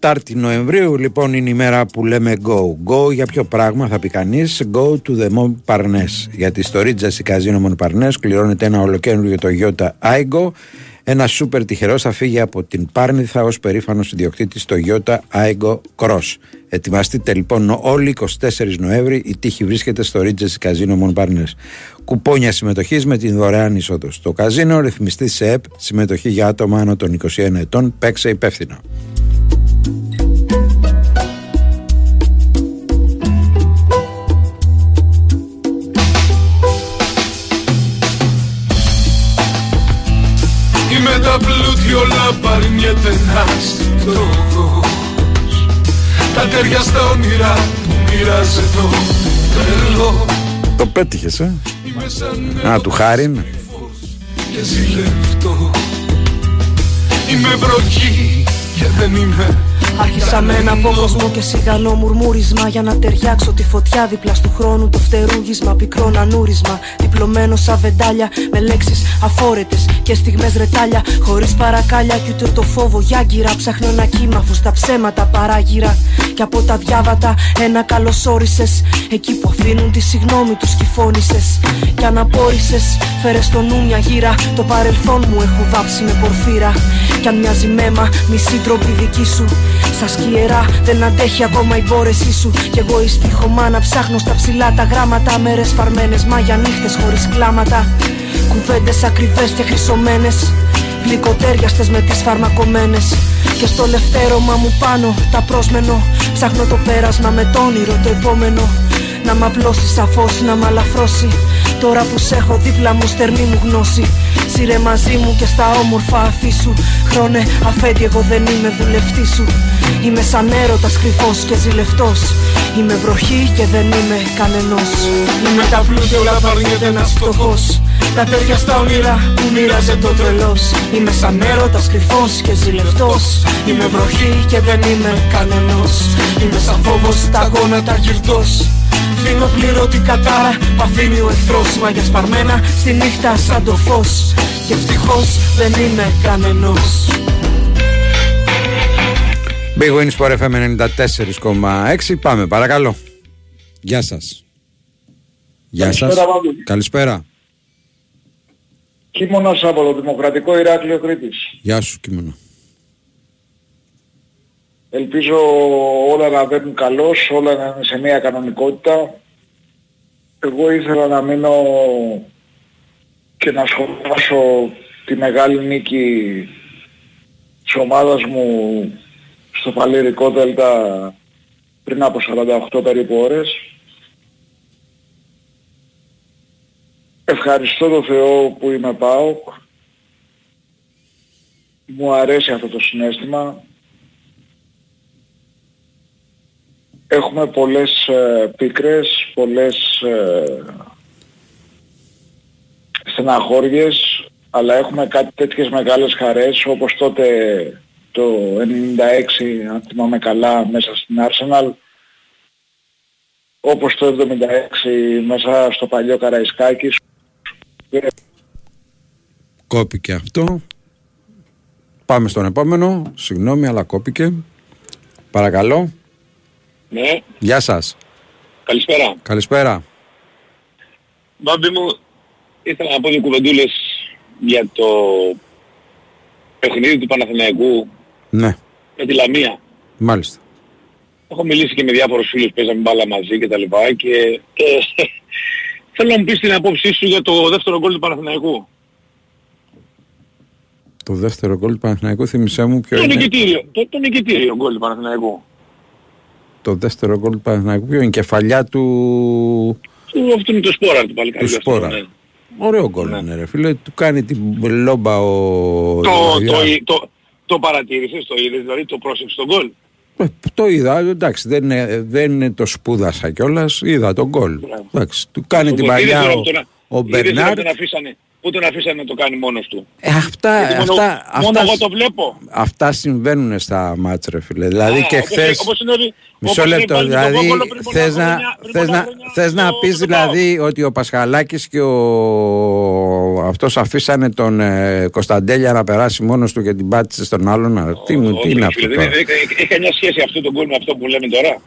24η Νοεμβρίου, λοιπόν είναι η μέρα που λέμε go. Go για ποιο πράγμα θα πει κανείς, go to the Mon Parnes. Γιατί στο Ρίτζα Καζίνο Mon Parnes κληρώνεται ένα ολοκένουργιο το Toyota Aigo. Ένα σούπερ τυχερός θα φύγει από την Πάρνηθα ως περήφανος ιδιοκτήτης Toyota Aigo Cross. Ετοιμαστείτε λοιπόν όλοι 24 Νοέμβρη. Η τύχη βρίσκεται στο Ρίτζα Καζίνο Mon Parnes. Κουπόνια συμμετοχής με την δωρεάν είσοδο. Το καζίνο ρυθμιστή σε ΕΠ, συμμετοχή για άτομα άνω των 21 ετών, παίξε υπεύθυνα. Είμαι τα πλούτη όλα παρνιέται ένας φτωχός Τα τέρια στα όνειρα που μοιράζει το τρελό Το πέτυχες, ε; Α, του χάριν. και ζηλευτώ Είμαι βροχή και δεν είμαι. Άρχισα με ένα από κόσμο και σιγανό μουρμούρισμα Για να ταιριάξω τη φωτιά δίπλα του χρόνου Το φτερούγισμα, πικρό νανούρισμα Διπλωμένο σαν βεντάλια με λέξεις αφόρετες Και στιγμές ρετάλια χωρίς παρακάλια Κι ούτε το φόβο γιάγκυρα Ψάχνω ένα κύμα αφού στα ψέματα παράγυρα. Και από τα διάβατα ένα καλωσόρισες Εκεί που αφήνουν τη συγνώμη τους κυφώνησες Κι αναπόρισες φέρε στο νου μια γύρα. Το παρελθόν μου έχω βάψει με πορφύρα. Κι αν μοιάζει μέμα μισή τρόπη δική σου. Στα σκιερά δεν αντέχει ακόμα η μπόρεσή σου. Κι εγώ η στίχωμα να ψάχνω στα ψηλά τα γράμματα. Μέρες φαρμένες μάγια νύχτες χωρίς κλάματα. Κουβέντες ακριβές και χρυσωμένες. Γλυκοτέριαστες με τις φαρμακομένες Και στο λευτέρωμα μου πάνω τα πρόσμενο. Ψάχνω το πέρασμα με το όνειρο το επόμενο. Να μ' απλώσει σαφώς, να μ' αλαφρώσει Τώρα που σ' έχω δίπλα μου στερνή μου γνώση. Σύρε μαζί μου και στα όμορφα αφήσου Χρόνε αφέντη εγώ δεν είμαι βουλευτή σου. Είμαι σαν έρωτας κρυφός και ζηλευτός. Είμαι βροχή και δεν είμαι κανενός. Είμαι τα πλούτη όλα παρνιέται ένας φτωχός. Τα τέρια στα όνειρα που μοίραζε το τρελός. Είμαι σαν έρωτας κρυφός και ζηλευτός. Είμαι βροχή και δεν είμαι κανενός. Είμαι σαν φόβος στα γόνατα γυρτός Δίνω πληρωτή κατάρα που αφήνει ο εχθρός Μαγια σπαρμένα στη νύχτα σαν το φως Και ευτυχώς δεν είμαι κανενός Big Win Sport FM 94,6. Πάμε, παρακαλώ. Γεια σας. Γεια σας. Καλησπέρα, Βάγκη. Καλησπέρα. Κίμωνος από το Δημοκρατικό Ηράκλειο Κρήτης. Γεια σου, κείμενο. Ελπίζω όλα να βαίνουν καλώς, όλα να είναι σε μια κανονικότητα. Εγώ ήθελα να μείνω και να σχολιάσω τη μεγάλη νίκη της ομάδας μου στο Παλαιρικό Δέλτα πριν από 48 περίπου ώρες. Ευχαριστώ τον Θεό που είμαι ΠΑΟΚ. Μου αρέσει αυτό το συνέστημα. Έχουμε πολλές ε, πίκρες, πολλές ε, στεναχώριες, αλλά έχουμε κάτι τέτοιες μεγάλες χαρές όπως τότε το 96, αν θυμάμαι καλά, μέσα στην Arsenal, όπως το 76 μέσα στο παλιό Καραϊσκάκης. Κόπηκε αυτό. Πάμε στον επόμενο. Συγγνώμη, αλλά κόπηκε. Παρακαλώ. Ναι, Γεια σας. καλησπέρα. Καλησπέρα. Μπάμπη μου, ήθελα να πω δύο κουβεντούλες για το παιχνίδι του Παναθηναϊκού Ναι, με τη Λαμία. μάλιστα. Έχω μιλήσει και με διάφορους φίλους που παίζαμε μπάλα μαζί και τα λοιπά και, και θέλω να μου πεις την απόψή σου για το δεύτερο γκολ του Παναθηναϊκού. Το δεύτερο γκολ του Παναθηναϊκού θυμισέ μου ποιο Το είναι; νικητήριο, το, το νικητήριο γκολ του Παναθηναϊκού. Το δεύτερο γκολ του Παναθηναϊκού ποιο είναι. Η κεφαλιά του, Του αυτού είναι το σπόρα του παλικάρι. του Σπόρα. Ναι. Ωραίο γκολ είναι ρε φίλε. Του κάνει την λόμπα ο... Το, Λαβιά. το, το, το παρατήρησες, το είδες, δηλαδή το πρόσεξες τον γκολ; Ε, Το είδα, εντάξει, δεν, είναι- δεν το σπούδασα κιόλας. Είδα τον γκολ. Εντάξει, του κάνει την Είδες παλιά τώρα ο, που τον- ο είδες τώρα που Μπερνάρ. τον αφήσανε, που τον αφήσανε να το κάνει μόνος του; Ε, αυτά, Γιατί μόνο, αυτά, μόνο αυτά, εγώ το βλέπω. αυτά συμβαίνουν στα μάτς ρε φίλε. Δηλαδή Α, και όπως- χθες... όπως συνέβη- Μισό όπως λεπτό, συνέβη πάλι με τον δηλαδή Βόκολο πριν πολλά θες να, χρόνια- πριν θες πολλά να, χρόνια θες να πεις δηλαδή ότι ο Πασχαλάκης και ο αυτός αφήσανε τον ε, Κωνσταντέλια να περάσει μόνος του και την πάτησε στον άλλον. Α, Τι, μου, τι Όχι, είναι φίλε, αυτό δεν τώρα; έχει, έχει- έχει καμιά σχέση αυτό το γκολ με αυτό που λέμε τώρα;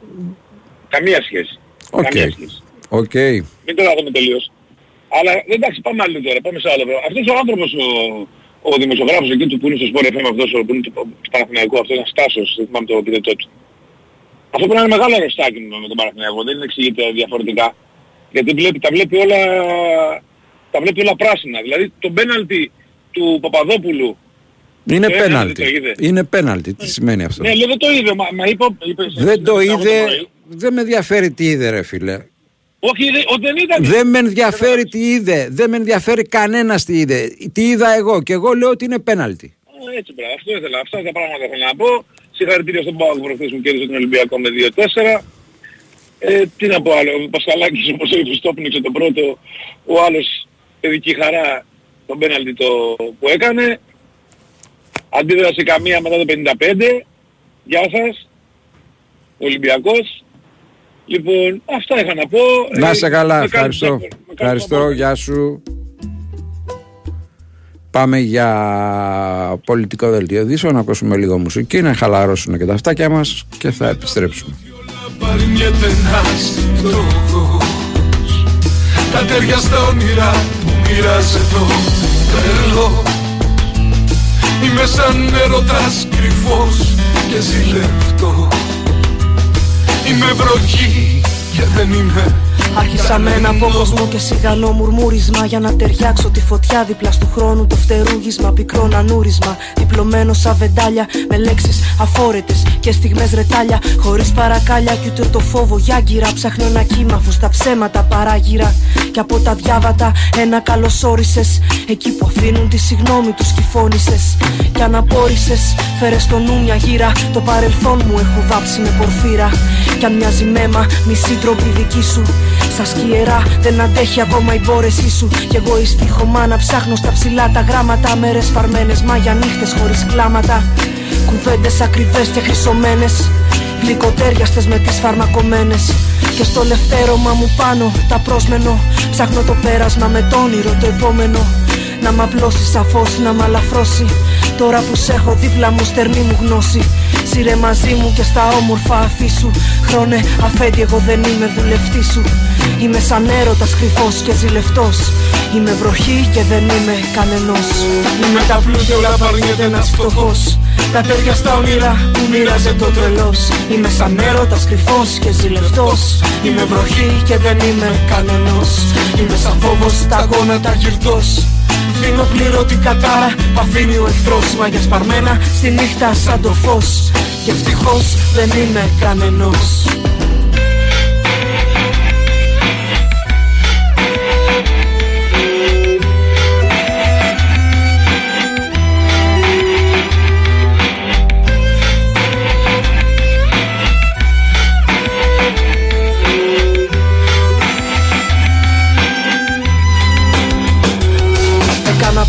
Καμία σχέση. Οκ. Καμία σχέση. Οκ. Μην το δούμε τελείως. Αλλά εντάξει, πάμε άλλο τώρα, πάμε σε άλλο πράγμα. Αυτός ο άνθρωπος, ο, ο δημοσιογράφος εκεί του που είναι στο Sport FM αυτός, ο- που είναι του, του Παναθηναϊκού, αυτός είναι Στάσος, δεν θυμάμαι το επίθετό του. Αυτό πρέπει να είναι μεγάλο αρρωστάκι με με τον Παναθηναϊκό, δεν εξηγείται διαφορετικά. Γιατί βλέπει, τα βλέπει όλα, τα βλέπει όλα πράσινα. Δηλαδή το πέναλτι του Παπαδόπουλου Είναι το έκανε, πέναλτι. δεν το είδε. Είναι πέναλτι. Τι σημαίνει αυτό; Ναι, λέω δεν το είδε, μα, μα είπε, είπε Δεν το Σάββατο είδε. πρωί. Δεν με ενδιαφέρει τι είδε ρε φίλε. Όχι, είδε, ο, δεν ήταν. Δεν με ενδιαφέρει τι είδε. Δεν με ενδιαφέρει κανένα τι είδε. Τι είδα εγώ. Και εγώ λέω ότι είναι πέναλτι. Α, Έτσι πράγμα, αυτό ήθελα. Αυτά τα πράγματα ήθελα να πω. Συγχαρητήρια στον Πάο που προχθές μου κέρδισε τον Ολυμπιακό με 2-4. Ε, τι να πω άλλο, ο Πασχαλάκης όπως είπες το πνίξε το πρώτο, ο άλλος παιδική χαρά τον πέναλτι το που έκανε. Αντίδραση καμία μετά το 55. Γεια σας. Ολυμπιακός. Λοιπόν, αυτά είχα να πω. Να είσαι Ε, καλά. με κάνεις Ευχαριστώ. άκουρα, με κάνεις Ευχαριστώ. Γεια σου. Πάμε για πολιτικό δελτίο ειδήσεων, να ακούσουμε λίγο μουσική, να χαλαρώσουν και τα αυτάκια μας και θα επιστρέψουμε. Παρνιέται ένας φτωχός Τα τέρια στα όνειρα που μοιράζεται το τρελό Είμαι σαν έρωτας κρυφός και ζηλευτός Είμαι βροχή και δεν είμαι Άρχισα με ένα απόκοσμο και σιγανό μουρμούρισμα Για να ταιριάξω τη φωτιά δίπλα του χρόνου Το φτερούγισμα, πικρό νανούρισμα Διπλωμένο σαν βεντάλια Με λέξεις αφόρετες και στιγμές ρετάλια Χωρίς παρακάλια κι ούτε το φόβο για γύρα Ψάχνω ένα κύμα αφού στα ψέματα παράγυρα Και από τα διάβατα ένα καλωσόρισες Εκεί που αφήνουν τη συγνώμη τους κυφώνησες Κι αναπόρισες φέρε στο νου μια γύρα Το παρελθόν μου έχω βάψει με πορφύρα. Κι αν μοιάζει μέμα μισή τροπή δική σου στα σκιερά δεν αντέχει ακόμα η μπόρεσή σου. Κι εγώ η στοιχομά να ψάχνω στα ψηλά τα γράμματα. Μέρες φαρμένες μα για νύχτες χωρίς κλάματα. Κουβέντες ακριβές και χρυσωμένες. Γλυκοτέριαστες με τις φαρμακομένες Και στο λευτέρωμα μου πάνω τα πρόσμενο. Ψάχνω το πέρασμα με το όνειρο το επόμενο να μ' απλώσει σαφώς, να μ' αλαφρώσει. Τώρα που σ' έχω δίπλα μου στερνή μου γνώση. Σύρε μαζί μου και στα όμορφα αφήσου. Χρόνε αφέντη εγώ δεν είμαι δουλευτή σου. Είμαι σαν έρωτας κρυφός και ζηλευτός. Είμαι βροχή και δεν είμαι κανενός. Είμαι τα πλούτια όλα παρνιέται ένας φτωχός. Τα τέτοια στα όνειρα που μοίραζε το τρελός. Είμαι σαν έρωτας κρυφός και ζηλευτός. Είμαι βροχή και δεν είμαι κανενός. Είμαι σαν φόβος στα γόνατα γυρτός Δίνω πληρωτή κατάρα που αφήνει ο εχθρός Μάγια σπαρμένα στη νύχτα σαν το φως. Και ευτυχώς δεν είμαι κανενός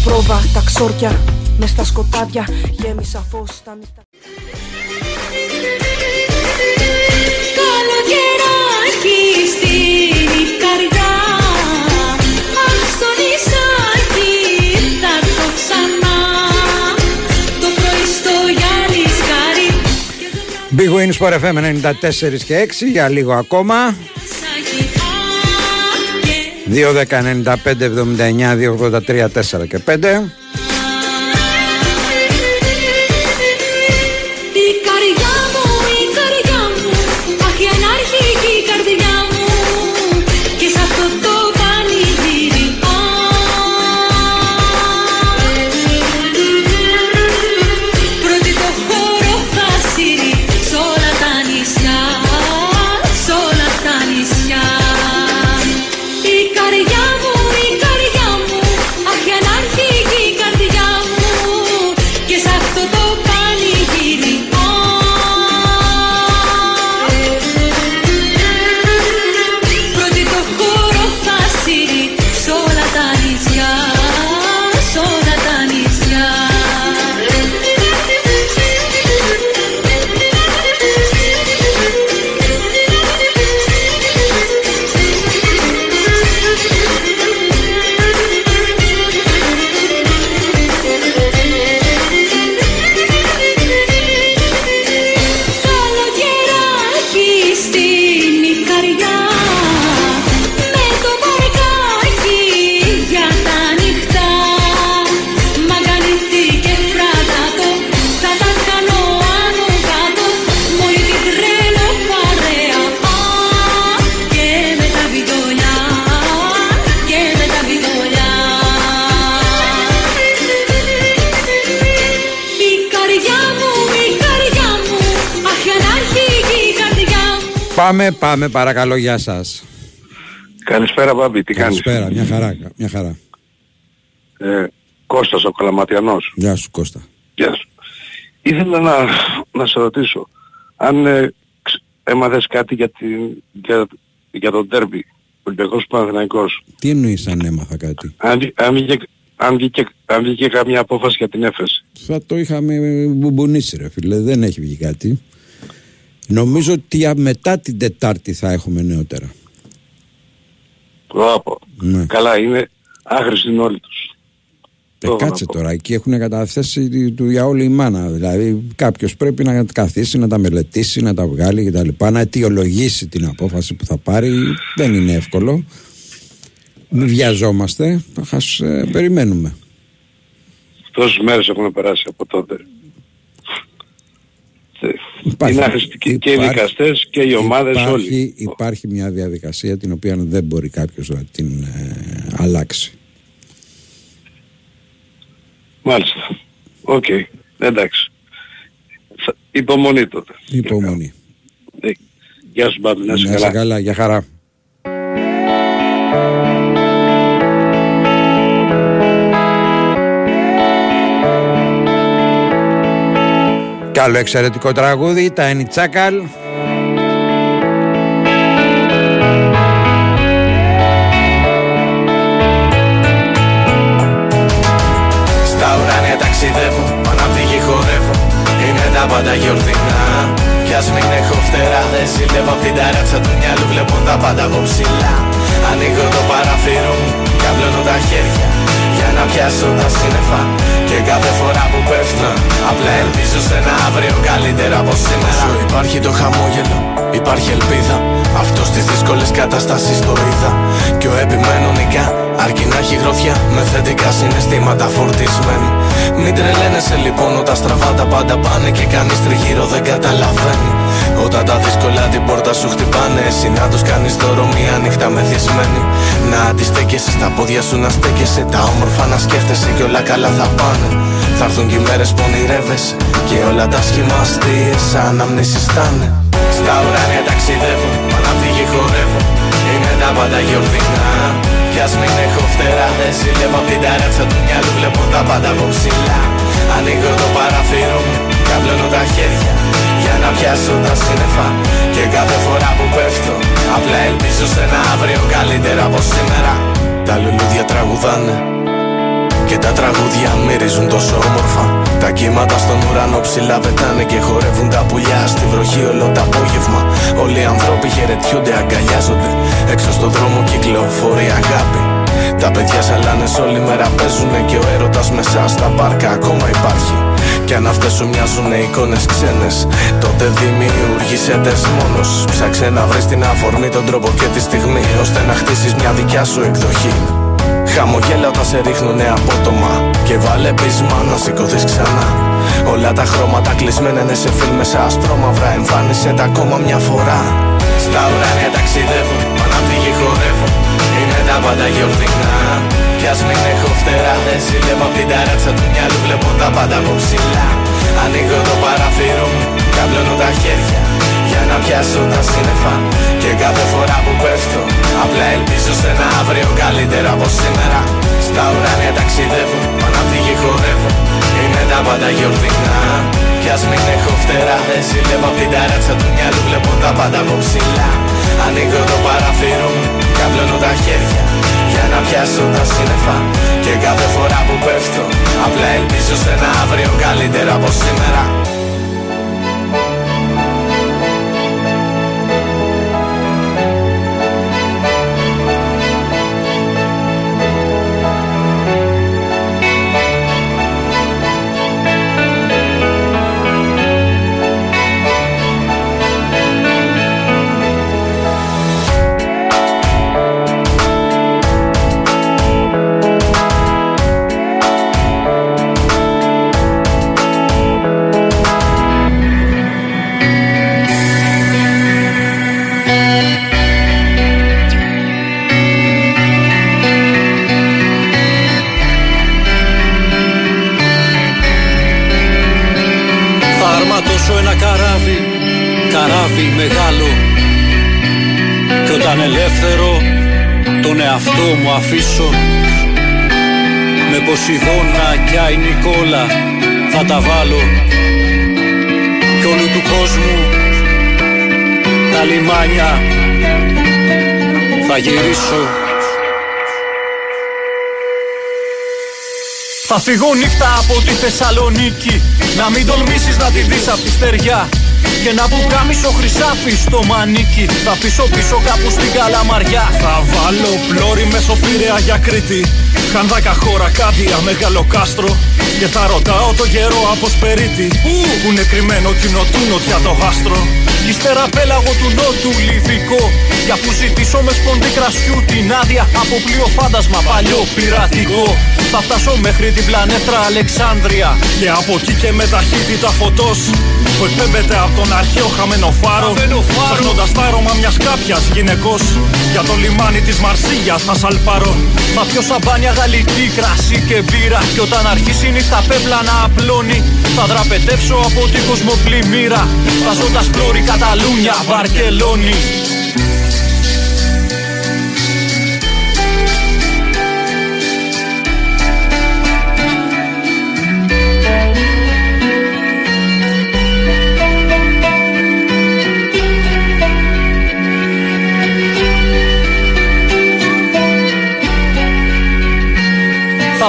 πρόβα τα ξόρκια Μες στα σκοτάδια γέμισα φως στα νύχτα Καλοκαιράκι στην καρδιά Αν στο νησάκι θα έρθω ξανά Το πρωί στο γυάλι σκάρι Big Wins for FM 94 και 6 για λίγο ακόμα. 2, 10, 95, 79, 2, 83, 4 και 5. Πάμε, πάμε, παρακαλώ, γεια σας. Καλησπέρα Μπάμπη, τι κάνεις; Καλησπέρα, μια χαρά, μια χαρά. Ε, Κώστας ο Καλαματιανός. Γεια σου Κώστα. Γεια σου. Ήθελα να, να σε ρωτήσω, αν ε, ξ- έμαθες κάτι για, την, για, για τον τέρμπι, Ολυμπιακός Παναθηναϊκός. Τι εννοείς αν έμαθα κάτι; Αν, βγη- αν, βγήκε, αν, βγήκε, αν βγήκε καμία απόφαση για την έφεση. Θα το είχαμε μπουμπουνίσει ρε φίλε, δεν έχει βγει κάτι. Νομίζω ότι α- μετά την Τετάρτη θα έχουμε νεότερα. Μπράβο. Ναι. Καλά, είναι άχρηστοι είναι όλοι τους. Ε, κάτσε τώρα, εκεί έχουν καταθέσει του για όλη η μάνα. Δηλαδή κάποιος πρέπει να καθίσει, να τα μελετήσει, να τα βγάλει κτλ. Να αιτιολογήσει την απόφαση που θα πάρει. Δεν είναι εύκολο. Μην βιαζόμαστε, ας ε, περιμένουμε. Τόσες μέρες έχουν περάσει από τότε. Είναι άχρηστοι και, και οι υπάρχει- δικαστές και οι ομάδες υπάρχει, όλοι. Υπάρχει μια διαδικασία την οποία δεν μπορεί κάποιος να την ε, αλλάξει. Μάλιστα. Οκ. Εντάξει. Θα- Υπομονή τότε. Υπομονή. Ε, Γεια σου Μπάμπη, να είσαι Να είσαι καλά. καλά, για χαρά. Κι άλλο εξαιρετικό τραγούδι, τα Ένι Τσάκαλ. Στα ουράνια ταξιδεύω, πάνω απ' τη γη χορεύω. Είναι τα πάντα γιορτινά. Κι ας μην έχω φτερά, δεν ζηλεύω απ' την ταράτσα του μυαλού. Βλέπω τα πάντα από ψηλά. Ανοίγω το παραθύρο μου, καπλώνω τα χέρια. Για να πιάσω τα σύννεφα. Και κάθε φορά που πέφτω Απλά ελπίζω σε ένα αύριο καλύτερα από σήμερα. Όσο υπάρχει το χαμόγελο, υπάρχει ελπίδα. Αυτό στις δύσκολες καταστάσεις το είδα. Κι ο επιμένω νικά Αρκεί να έχει γροθιά με θετικά συναισθήματα φορτισμένη. Μην τρελαίνεσαι λοιπόν όταν στραβά τα πάντα πάνε και κανείς τριγύρω δεν καταλαβαίνει. Όταν τα δύσκολα την πόρτα σου χτυπάνε, εσύ να τους κάνεις δώρο μία νύχτα μεθυσμένη. Να αντιστέκεσαι στα πόδια σου να στέκεσαι, τα όμορφα να σκέφτεσαι και όλα καλά θα πάνε. Θα έρθουν και οι μέρες που ονειρεύεσαι και όλα τα σχήμα αστείες σαν αμνήσεις θα είναι. Στα ουράνια ταξιδεύω, πάνω απ' τη γη χορεύω Είναι τα πάντα γιορτινά Κι ας μην έχω φτερά. Δεν ζηλεύω απ' την ταράτσα του μυαλού. Βλέπω τα πάντα από ψηλά. Ανοίγω το παραθύρο μου. Καπλώνω τα χέρια Για να πιάσω τα σύννεφα. Και κάθε φορά που πέφτω Απλά ελπίζω σε ένα αύριο καλύτερα από σήμερα. Τα λουλούδια τραγουδάνε και τα τραγούδια μυρίζουν τόσο όμορφα. Τα κύματα στον ουρανό ψηλά πετάνε Και χορεύουν τα πουλιά στη βροχή όλο το απόγευμα. Όλοι οι άνθρωποι χαιρετιούνται, αγκαλιάζονται. Έξω στο δρόμο κυκλοφορεί αγάπη. Τα παιδιά σαλάνες όλη μέρα παίζουνε Και ο έρωτας μέσα στα πάρκα ακόμα υπάρχει κι αν αυτές σου μοιάζουν εικόνες ξένες Τότε δημιουργήσε τες μόνος. Ψάξε να βρεις την αφορμή, τον τρόπο και τη στιγμή Ώστε να χτίσεις μια δικιά σου εκδοχή Χαμογέλα όταν σε ρίχνουνε απότομα. Και βάλε πείσμα να σηκωθείς ξανά. Όλα τα χρώματα κλεισμένα είναι σε φιλ μέσα ασπρόμαυρα Εμφάνισε τα ακόμα μια φορά. Στα ουράνια ταξιδεύω, πάνω απ' τη γη χορεύω Είναι τα πάντα γιορτινά. Κι ας μην έχω φτερά, δεν ζηλεύω απ' την ταράτσα του μυαλού. Βλέπω τα πάντα από ψηλά. Ανοίγω το παραθύρο μου, καπλώνω τα χέρια για να πιάσω τα σύννεφα. Και κάθε φορά αύριο καλύτερα από σήμερα. Στα ουράνια ταξιδεύω Πάνω απ' τη γη χορεύω. Είναι τα πάντα γιορτινά. Κι ας μην έχω φτερά. Δεν ζηλεύω απ' την ταράτσα του μυαλού. Βλέπω τα πάντα από ψηλά. Ανοίγω το παραθύρο μου. Καπλώνω τα χέρια για να πιάσω τα σύννεφα. Και κάθε φορά που πέφτω Απλά ελπίζω σε ένα αύριο καλύτερα από σήμερα αφήσω. Με Ποσειδώνα κι Άι Νικόλα θα τα βάλω. Κι όλου του κόσμου τα λιμάνια θα γυρίσω. Θα φύγω νύχτα από τη Θεσσαλονίκη. Να μην τολμήσεις να τη δεις απ' τη στεριά Και να που κάμισο χρυσάφι στο μανίκι Θα πίσω πίσω κάπου στην Καλαμαριά. Θα βάλω πλώρη μέσω Πειραιά για Κρήτη. Χανδάκα χώρα κάντια μεγάλο κάστρο. Και θα ρωτάω το γερό από σπερίτη. Που είναι κρυμμένο κοινό του νοτιά το άστρο. Ύστερα πέλαγο του νότου λιθικό Για αφού ζητήσω με σπονδί κρασιού την άδεια Από πλοίο φάντασμα παλιό πειρατικό. Θα φτάσω μέχρι την πλανέτρα Αλεξάνδρεια. Και από εκεί και με ταχύτητα φωτός Που εκπέμπεται από τον αρχαίο χαμένο φάρο Φέρνοντας τα άρωμα μιας κάποιας γυναικός. Για το λιμάνι της Μαρσίγιας θα σαλπάρω Θα πιω σαμπάνια γαλλική κρασί και μπύρα. Και όταν αρχίσει η νύχτα πέπλα να απλώνει. Θα δραπετεύσω από την κοσμοπλημμύρα. Βάζοντας πλώρη Καταλούνια, Βαρκελόνη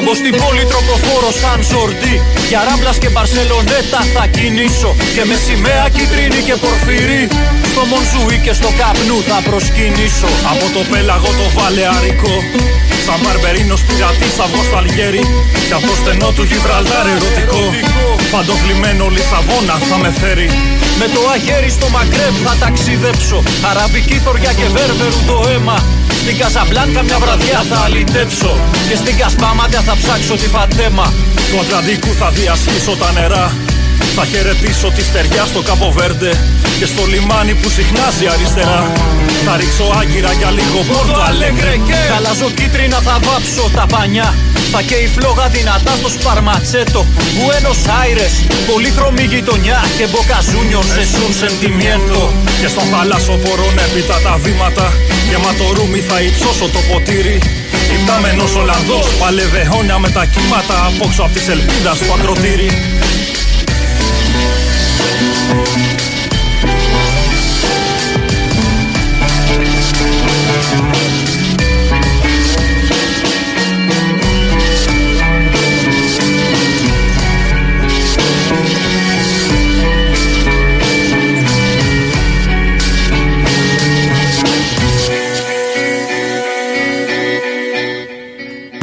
Θα μπω στην πόλη τροποφόρο σαν ζορτί Για ράμπλας και μπαρσελονέτα θα κινήσω. Και με σημαία κίτρινη και πορφυρί. Στο Μονζούι και στο καπνού θα προσκυνήσω. Από το πέλαγο το βαλεαρικό. Σαν μπαρμπερίνος πειρατής θα βγω στο Αλγέρι Κι από το στενό του Γιβραλτάρ ερωτικό. Φαντοφλημένο Λισαβόνα θα με φέρει. Με το αγέρι στο Μαγκρέμ θα ταξιδέψω. Αραβική θωριά και βέρβερου το αίμα Στην Καζαμπλάνκα μια βραδιά θα αλυτέψω Και στην Κασπάματια θα ψάξω τη φατέμα. Του Ατλαντικού θα διασχίσω τα νερά θα χαιρετήσω τη στεριά στο Καποβέρντε Και στο λιμάνι που συχνάζει αριστερά. Θα ρίξω άγκυρα για λίγο πόρτο αλέγκρε και Καλάζω κίτρινα θα βάψω τα πανιά. Θα καίει φλόγα δυνατά στο σπαρματσέτο Μπουένος Άιρες, πολύχρωμη γειτονιά Και μποκαζούνιο σε σουν σεντιμιέντο. Και στον θάλασσο μπορώ έπειτα τα βήματα. Γεμάτο ρούμι θα υψώσω το ποτήρι. Υπτάμενος Ολλανδός παλεύε αιώνια με τα κύματα Απόξω απ' της ελπίδας του ακροτήρι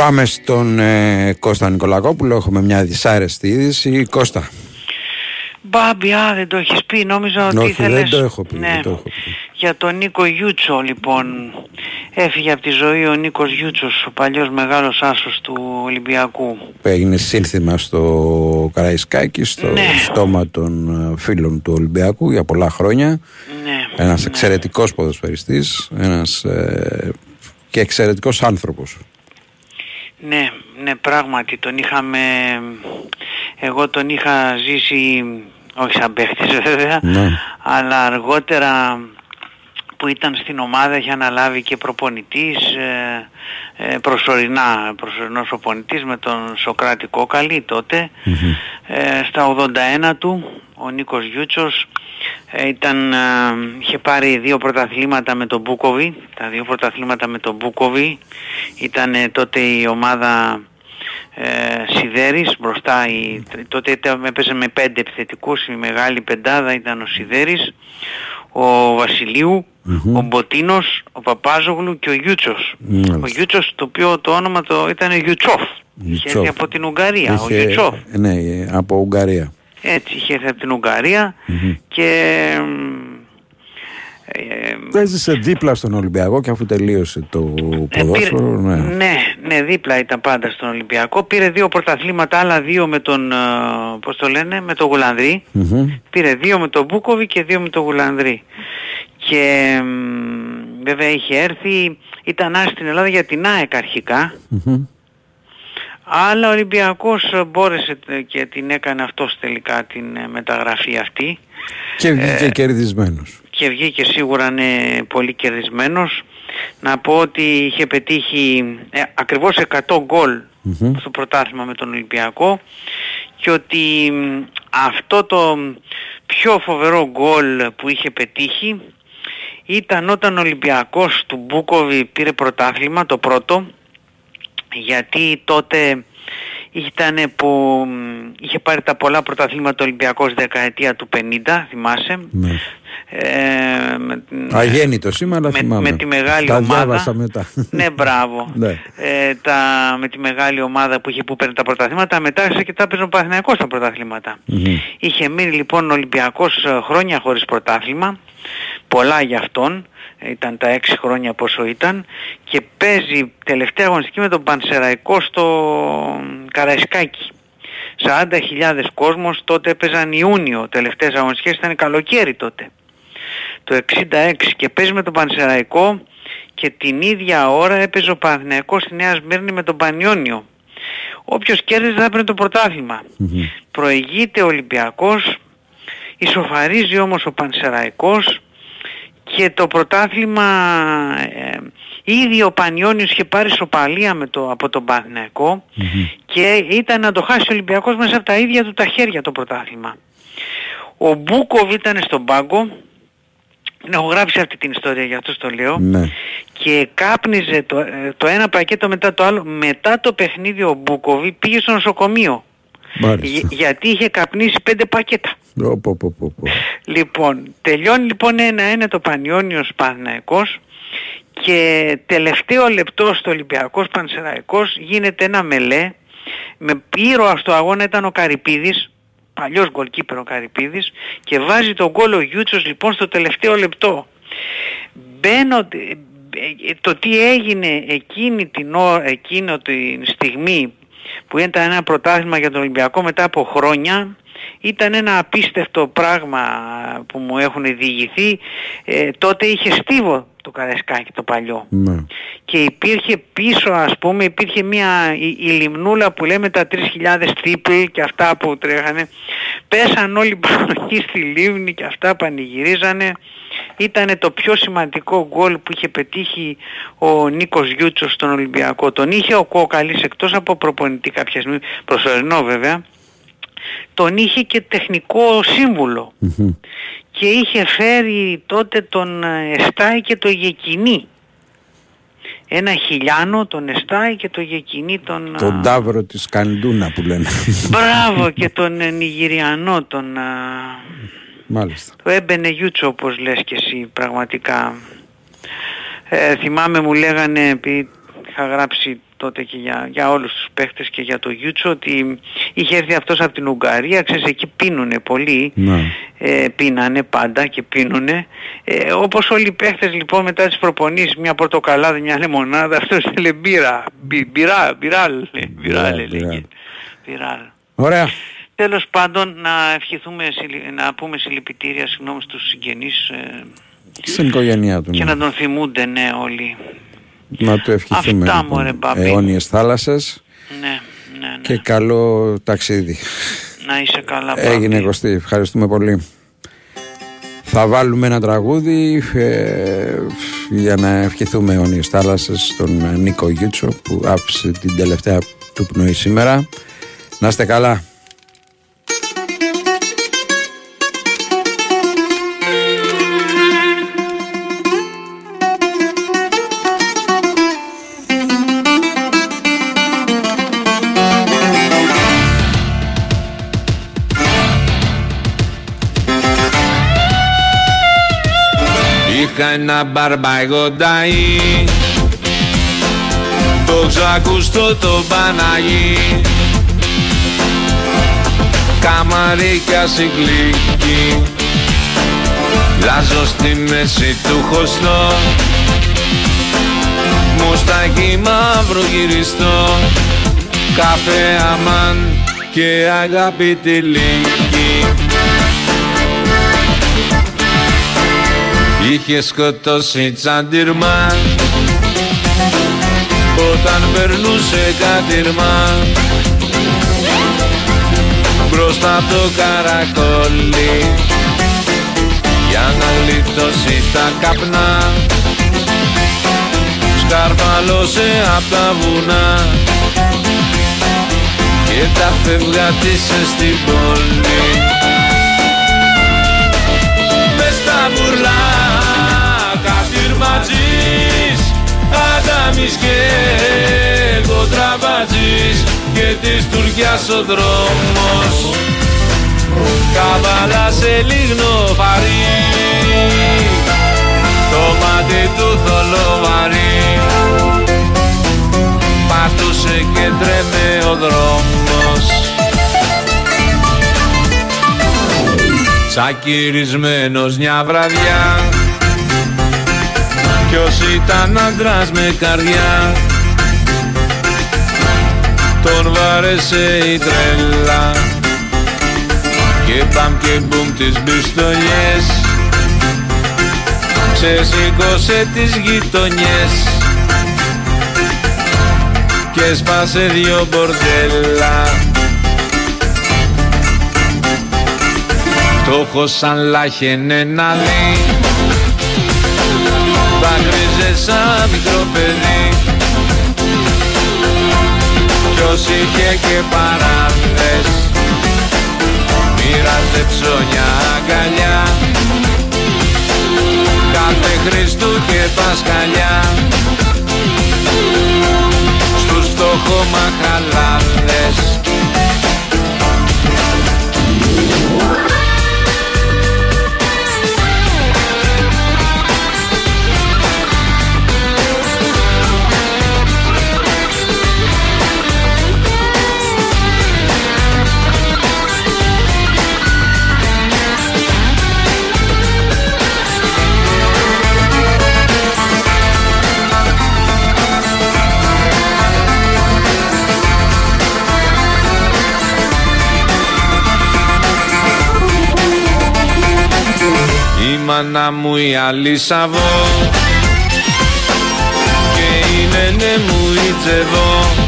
Πάμε στον ε, Κώστα Νικολακόπουλο. Έχουμε μια δυσάρεστη είδηση. Κώστα. Μπάμπη, α, δεν το έχεις πει, νόμιζα ότι Όχι, ήθελες... δεν το έχω πει. Ναι. δεν το έχω πει. Για τον Νίκο Γιούτσο, λοιπόν. Έφυγε από τη ζωή ο Νίκος Γιούτσος, ο παλιός μεγάλος άσος του Ολυμπιακού. Που έγινε σύνθημα στο Καραϊσκάκι, στο Ναι. στόμα των ε, φίλων του Ολυμπιακού για πολλά χρόνια. Ναι. Ένας εξαιρετικός ποδοσφαιριστής, ένας ε, και εξαιρετικός άνθρωπος. Ναι, ναι, πράγματι τον είχαμε... Εγώ τον είχα ζήσει, όχι σαν παίχτης βέβαια, Ναι. αλλά αργότερα που ήταν στην ομάδα είχε αναλάβει και προπονητής ε, ε, προσωρινά, προσωρινός προπονητής με τον Σοκράτη Κόκαλη τότε ε, στα 81 του ο Νίκος Γιούτσος ε, ήταν, ε, είχε πάρει δύο πρωταθλήματα με τον Μπούκοβι, τα δύο πρωταθλήματα με τον Μπούκοβι ήταν ε, τότε η ομάδα ε, Σιδέρης μπροστά η, τότε ήταν, έπαιζε με πέντε επιθετικούς η μεγάλη πεντάδα ήταν ο Σιδέρης ο Βασιλείου ο Μποτίνος, ο Παπάζογλου και ο Γιούτσος. Μάλιστα. Ο Γιούτσος το οποίο το όνομα το ήταν Γιουτσόφ. Είχε Γιουτσόφ. έρθει από την Ουγγαρία, ο Είχε- Γιουτσόφ. Ναι, ε, από Ουγγαρία. Έτσι, είχε έρθει από την Ουγγαρία και... ε, Έζησε δίπλα στον Ολυμπιακό και αφού τελείωσε το ποδόσφαιρο, ναι. Ναι, ναι, δίπλα ήταν πάντα στον Ολυμπιακό. Πήρε δύο πρωταθλήματα, άλλα δύο με τον, ε, πώς το λένε, με τον Γουλανδρή. Μμμ. Πήρε δύο με τον Μπούκοβι και δύο με τον Γουλανδρή. Και μ, βέβαια είχε έρθει, ήταν άρεσε στην Ελλάδα για την ΑΕΚ αρχικά. Μμμ. Αλλά ο Ολυμπιακός ε, μπόρεσε τε- και την έκανε αυτός τελικά την ε, μεταγραφή αυτή. Και βγήκε Ε, κερδισμένος. Και βγήκε σίγουρα ναι, πολύ κερδισμένος. Να πω ότι είχε πετύχει ε, ακριβώς 100 γκολ στο πρωτάθλημα με τον Ολυμπιακό και ότι μ, αυτό το πιο φοβερό γκολ που είχε πετύχει ήταν όταν ο Ολυμπιακός του Μπούκοβι πήρε πρωτάθλημα το πρώτο γιατί τότε ήταν που μ, είχε πάρει τα πολλά πρωταθλήματα Ολυμπιακός δεκαετία του 50 θυμάσαι Ναι. ε, με, Αγέννητος είμαι, αλλά με- θυμάμαι. με τη μεγάλη Τα ομάδα. διάβασα μετά. ναι μπράβο ναι. ε, τα, με τη μεγάλη ομάδα που είχε που παίρνει τα πρωταθλήματα μετά άρχισε και τα παίζει ο Παναθηναϊκός τα πρωταθλήματα Μμμ. Είχε μείνει λοιπόν ο Ολυμπιακός ε, χρόνια χωρίς πρωτάθλημα, πολλά για αυτόν, ε, ήταν τα έξι χρόνια πόσο ήταν και παίζει τελευταία αγωνιστική με τον Πανσεραϊκό στο Καραϊσκάκι. 40.000 κόσμος, τότε έπαιζαν Ιούνιο, τελευταίες αγωνιστικές ήταν καλοκαίρι τότε. Το 66 και παίζει με τον Πανσεραϊκό και την ίδια ώρα έπαιζε ο Παναθηναϊκός στη Νέα Σμύρνη με τον Πανιόνιο. Όποιος κέρδιζε θα έπαιρνε το πρωτάθλημα. Προηγείται ο Ολυμπιακός, ισοφαρίζει όμως ο Πανσεραϊκός και το πρωτάθλημα ε, ήδη ο Πανιόνιος είχε πάρει σοπαλία με το, από τον Παναθηναϊκό και ήταν να το χάσει ο Ολυμπιακός μέσα από τα ίδια του τα χέρια το πρωτάθλημα. Ο Μπούκοβ ήταν στον πάγκο, την έχω γράψει αυτή την ιστορία για αυτό το λέω Ναι. και κάπνιζε το, ε, το ένα πακέτο μετά το άλλο. Μετά το παιχνίδι ο Μπούκοβι πήγε στο νοσοκομείο. Μάλιστα. Γι- γιατί είχε καπνίσει πέντε πακέτα. Ω, πω, πω, πω, πω. Λοιπόν, τελειώνει λοιπόν ένα-ένα το Πανιόνιος Παναθηναϊκός και τελευταίο λεπτό στο Ολυμπιακός Πανσεραϊκός γίνεται ένα μελέ με ήρωα στο αγώνα ήταν ο Καρυπίδης παλιός γκολκίπερ ο Καρυπίδης και βάζει τον γκολ ο Γιούτσος λοιπόν στο τελευταίο λεπτό μπαίνω ε, ε, το τι έγινε εκείνη την ώρα, εκείνο την στιγμή που ήταν ένα πρωτάθλημα για τον Ολυμπιακό μετά από χρόνια. Ήταν ένα απίστευτο πράγμα που μου έχουν διηγηθεί. Ε, τότε είχε στίβο το Καρεσκάκι το παλιό. Ναι. και υπήρχε πίσω ας πούμε υπήρχε μια η, η λιμνούλα που λέμε τα 3.000 τύποι και αυτά που τρέχανε πέσαν όλοι πάνω εκεί στη λίμνη και αυτά πανηγυρίζανε. Ήταν το πιο σημαντικό γκολ που είχε πετύχει ο Νίκος Γιούτσος στον Ολυμπιακό. Τον είχε ο Κόκαλης εκτός από προπονητή κάποια στιγμή προσωρινό βέβαια. Τον είχε και τεχνικό σύμβουλο. Και είχε φέρει τότε τον ε, Εστάι και το Γεκινή. Ένα χιλιάνο, τον Εστάι και το Γεκινή τον... α, Τον τάβρο της Καντούνα που λένε. Μπράβο και τον ε, Νιγηριανό, τον... α, Μάλιστα. Το έμπαινε Γιούτσο όπως λες και εσύ πραγματικά. Ε, θυμάμαι μου λέγανε, επειδή είχα γράψει τότε και για, για όλους τους παίχτες και για το Γιούτσο ότι είχε έρθει αυτός από την Ουγγαρία, ξέρεις εκεί πίνουνε πολύ, Ναι. ε, πίνανε πάντα και πίνουνε. Ε, όπως όλοι οι παίχτες λοιπόν μετά τις προπονήσεις μια πορτοκαλάδα, μια λεμονάδα, αυτός ήθελε μπύρα, μπι, μπυρά, μπυράλ, ε, μπυράλ έλεγε. Μπυράλ. Ωραία. Τέλος πάντων να ευχηθούμε, συλλη- να πούμε συλληπιτήρια συγγνώμη στους συγγενείς ε, Στην οικογένειά του. και ναι. να τον θυμούνται ναι όλοι. Να του ευχηθούμε. Αυτά, λοιπόν. μωρέ, μπαμπή. Αιώνιες θάλασσες Ναι, ναι, ναι. και καλό ταξίδι. Να είσαι καλά μπαμπή. Έγινε Κωστή, ευχαριστούμε πολύ. Θα βάλουμε ένα τραγούδι ε, για να ευχηθούμε αιώνιες θάλασσες στον Νίκο Γιούτσο που άφησε την τελευταία του πνοή σήμερα. Να είστε καλά. Είχα ένα μπαρμπαγονταί Το ξακουστό το Παναγί Καμαρίκια συγκλίκη. Λάζω στη μέση του χωστό. Μουστάκι μαύρο γυριστό. Καφέ αμάν και αγάπη τυλίκη Είχε σκοτώσει τσαντιρμά Όταν περνούσε κατηρμά Μπροστά από το καρακόλι. Για να γλιτώσει τα καπνά. Σκαρφαλώσε απ' τα βουνά. Και τα φευγάτισε στην πόλη. Μες στα μπουρλά καφυρματζής Αδάμις και εγώ τραβατζής και της Τουρκιάς ο δρόμος. Καβάλα σε λίγνο βαρύ το μάτι του θολοβαρύ. Πατούσε και τρέμε ο δρόμος. Τσακυρισμένος μια βραδιά Ποιος ήταν άντρας με καρδιά; Τον βάρεσε η τρέλα. Και παμ και μπουμ τις μπιστολιές. Ξεσήκωσε τις γειτονιές. Και σπάσε δυο μπορτέλα. Φτώχος σαν λάχαινε να δει Δάκρυζε σαν μικρό παιδί. Ποιος είχε και παράδες Μοίραζε ψώνια αγκαλιά. Κάθε Χριστού και Πασχαλιά. Στους φτωχομαχαλάδες μάνα μου η Αλίσαβο Και η νένε μου η Τζεβό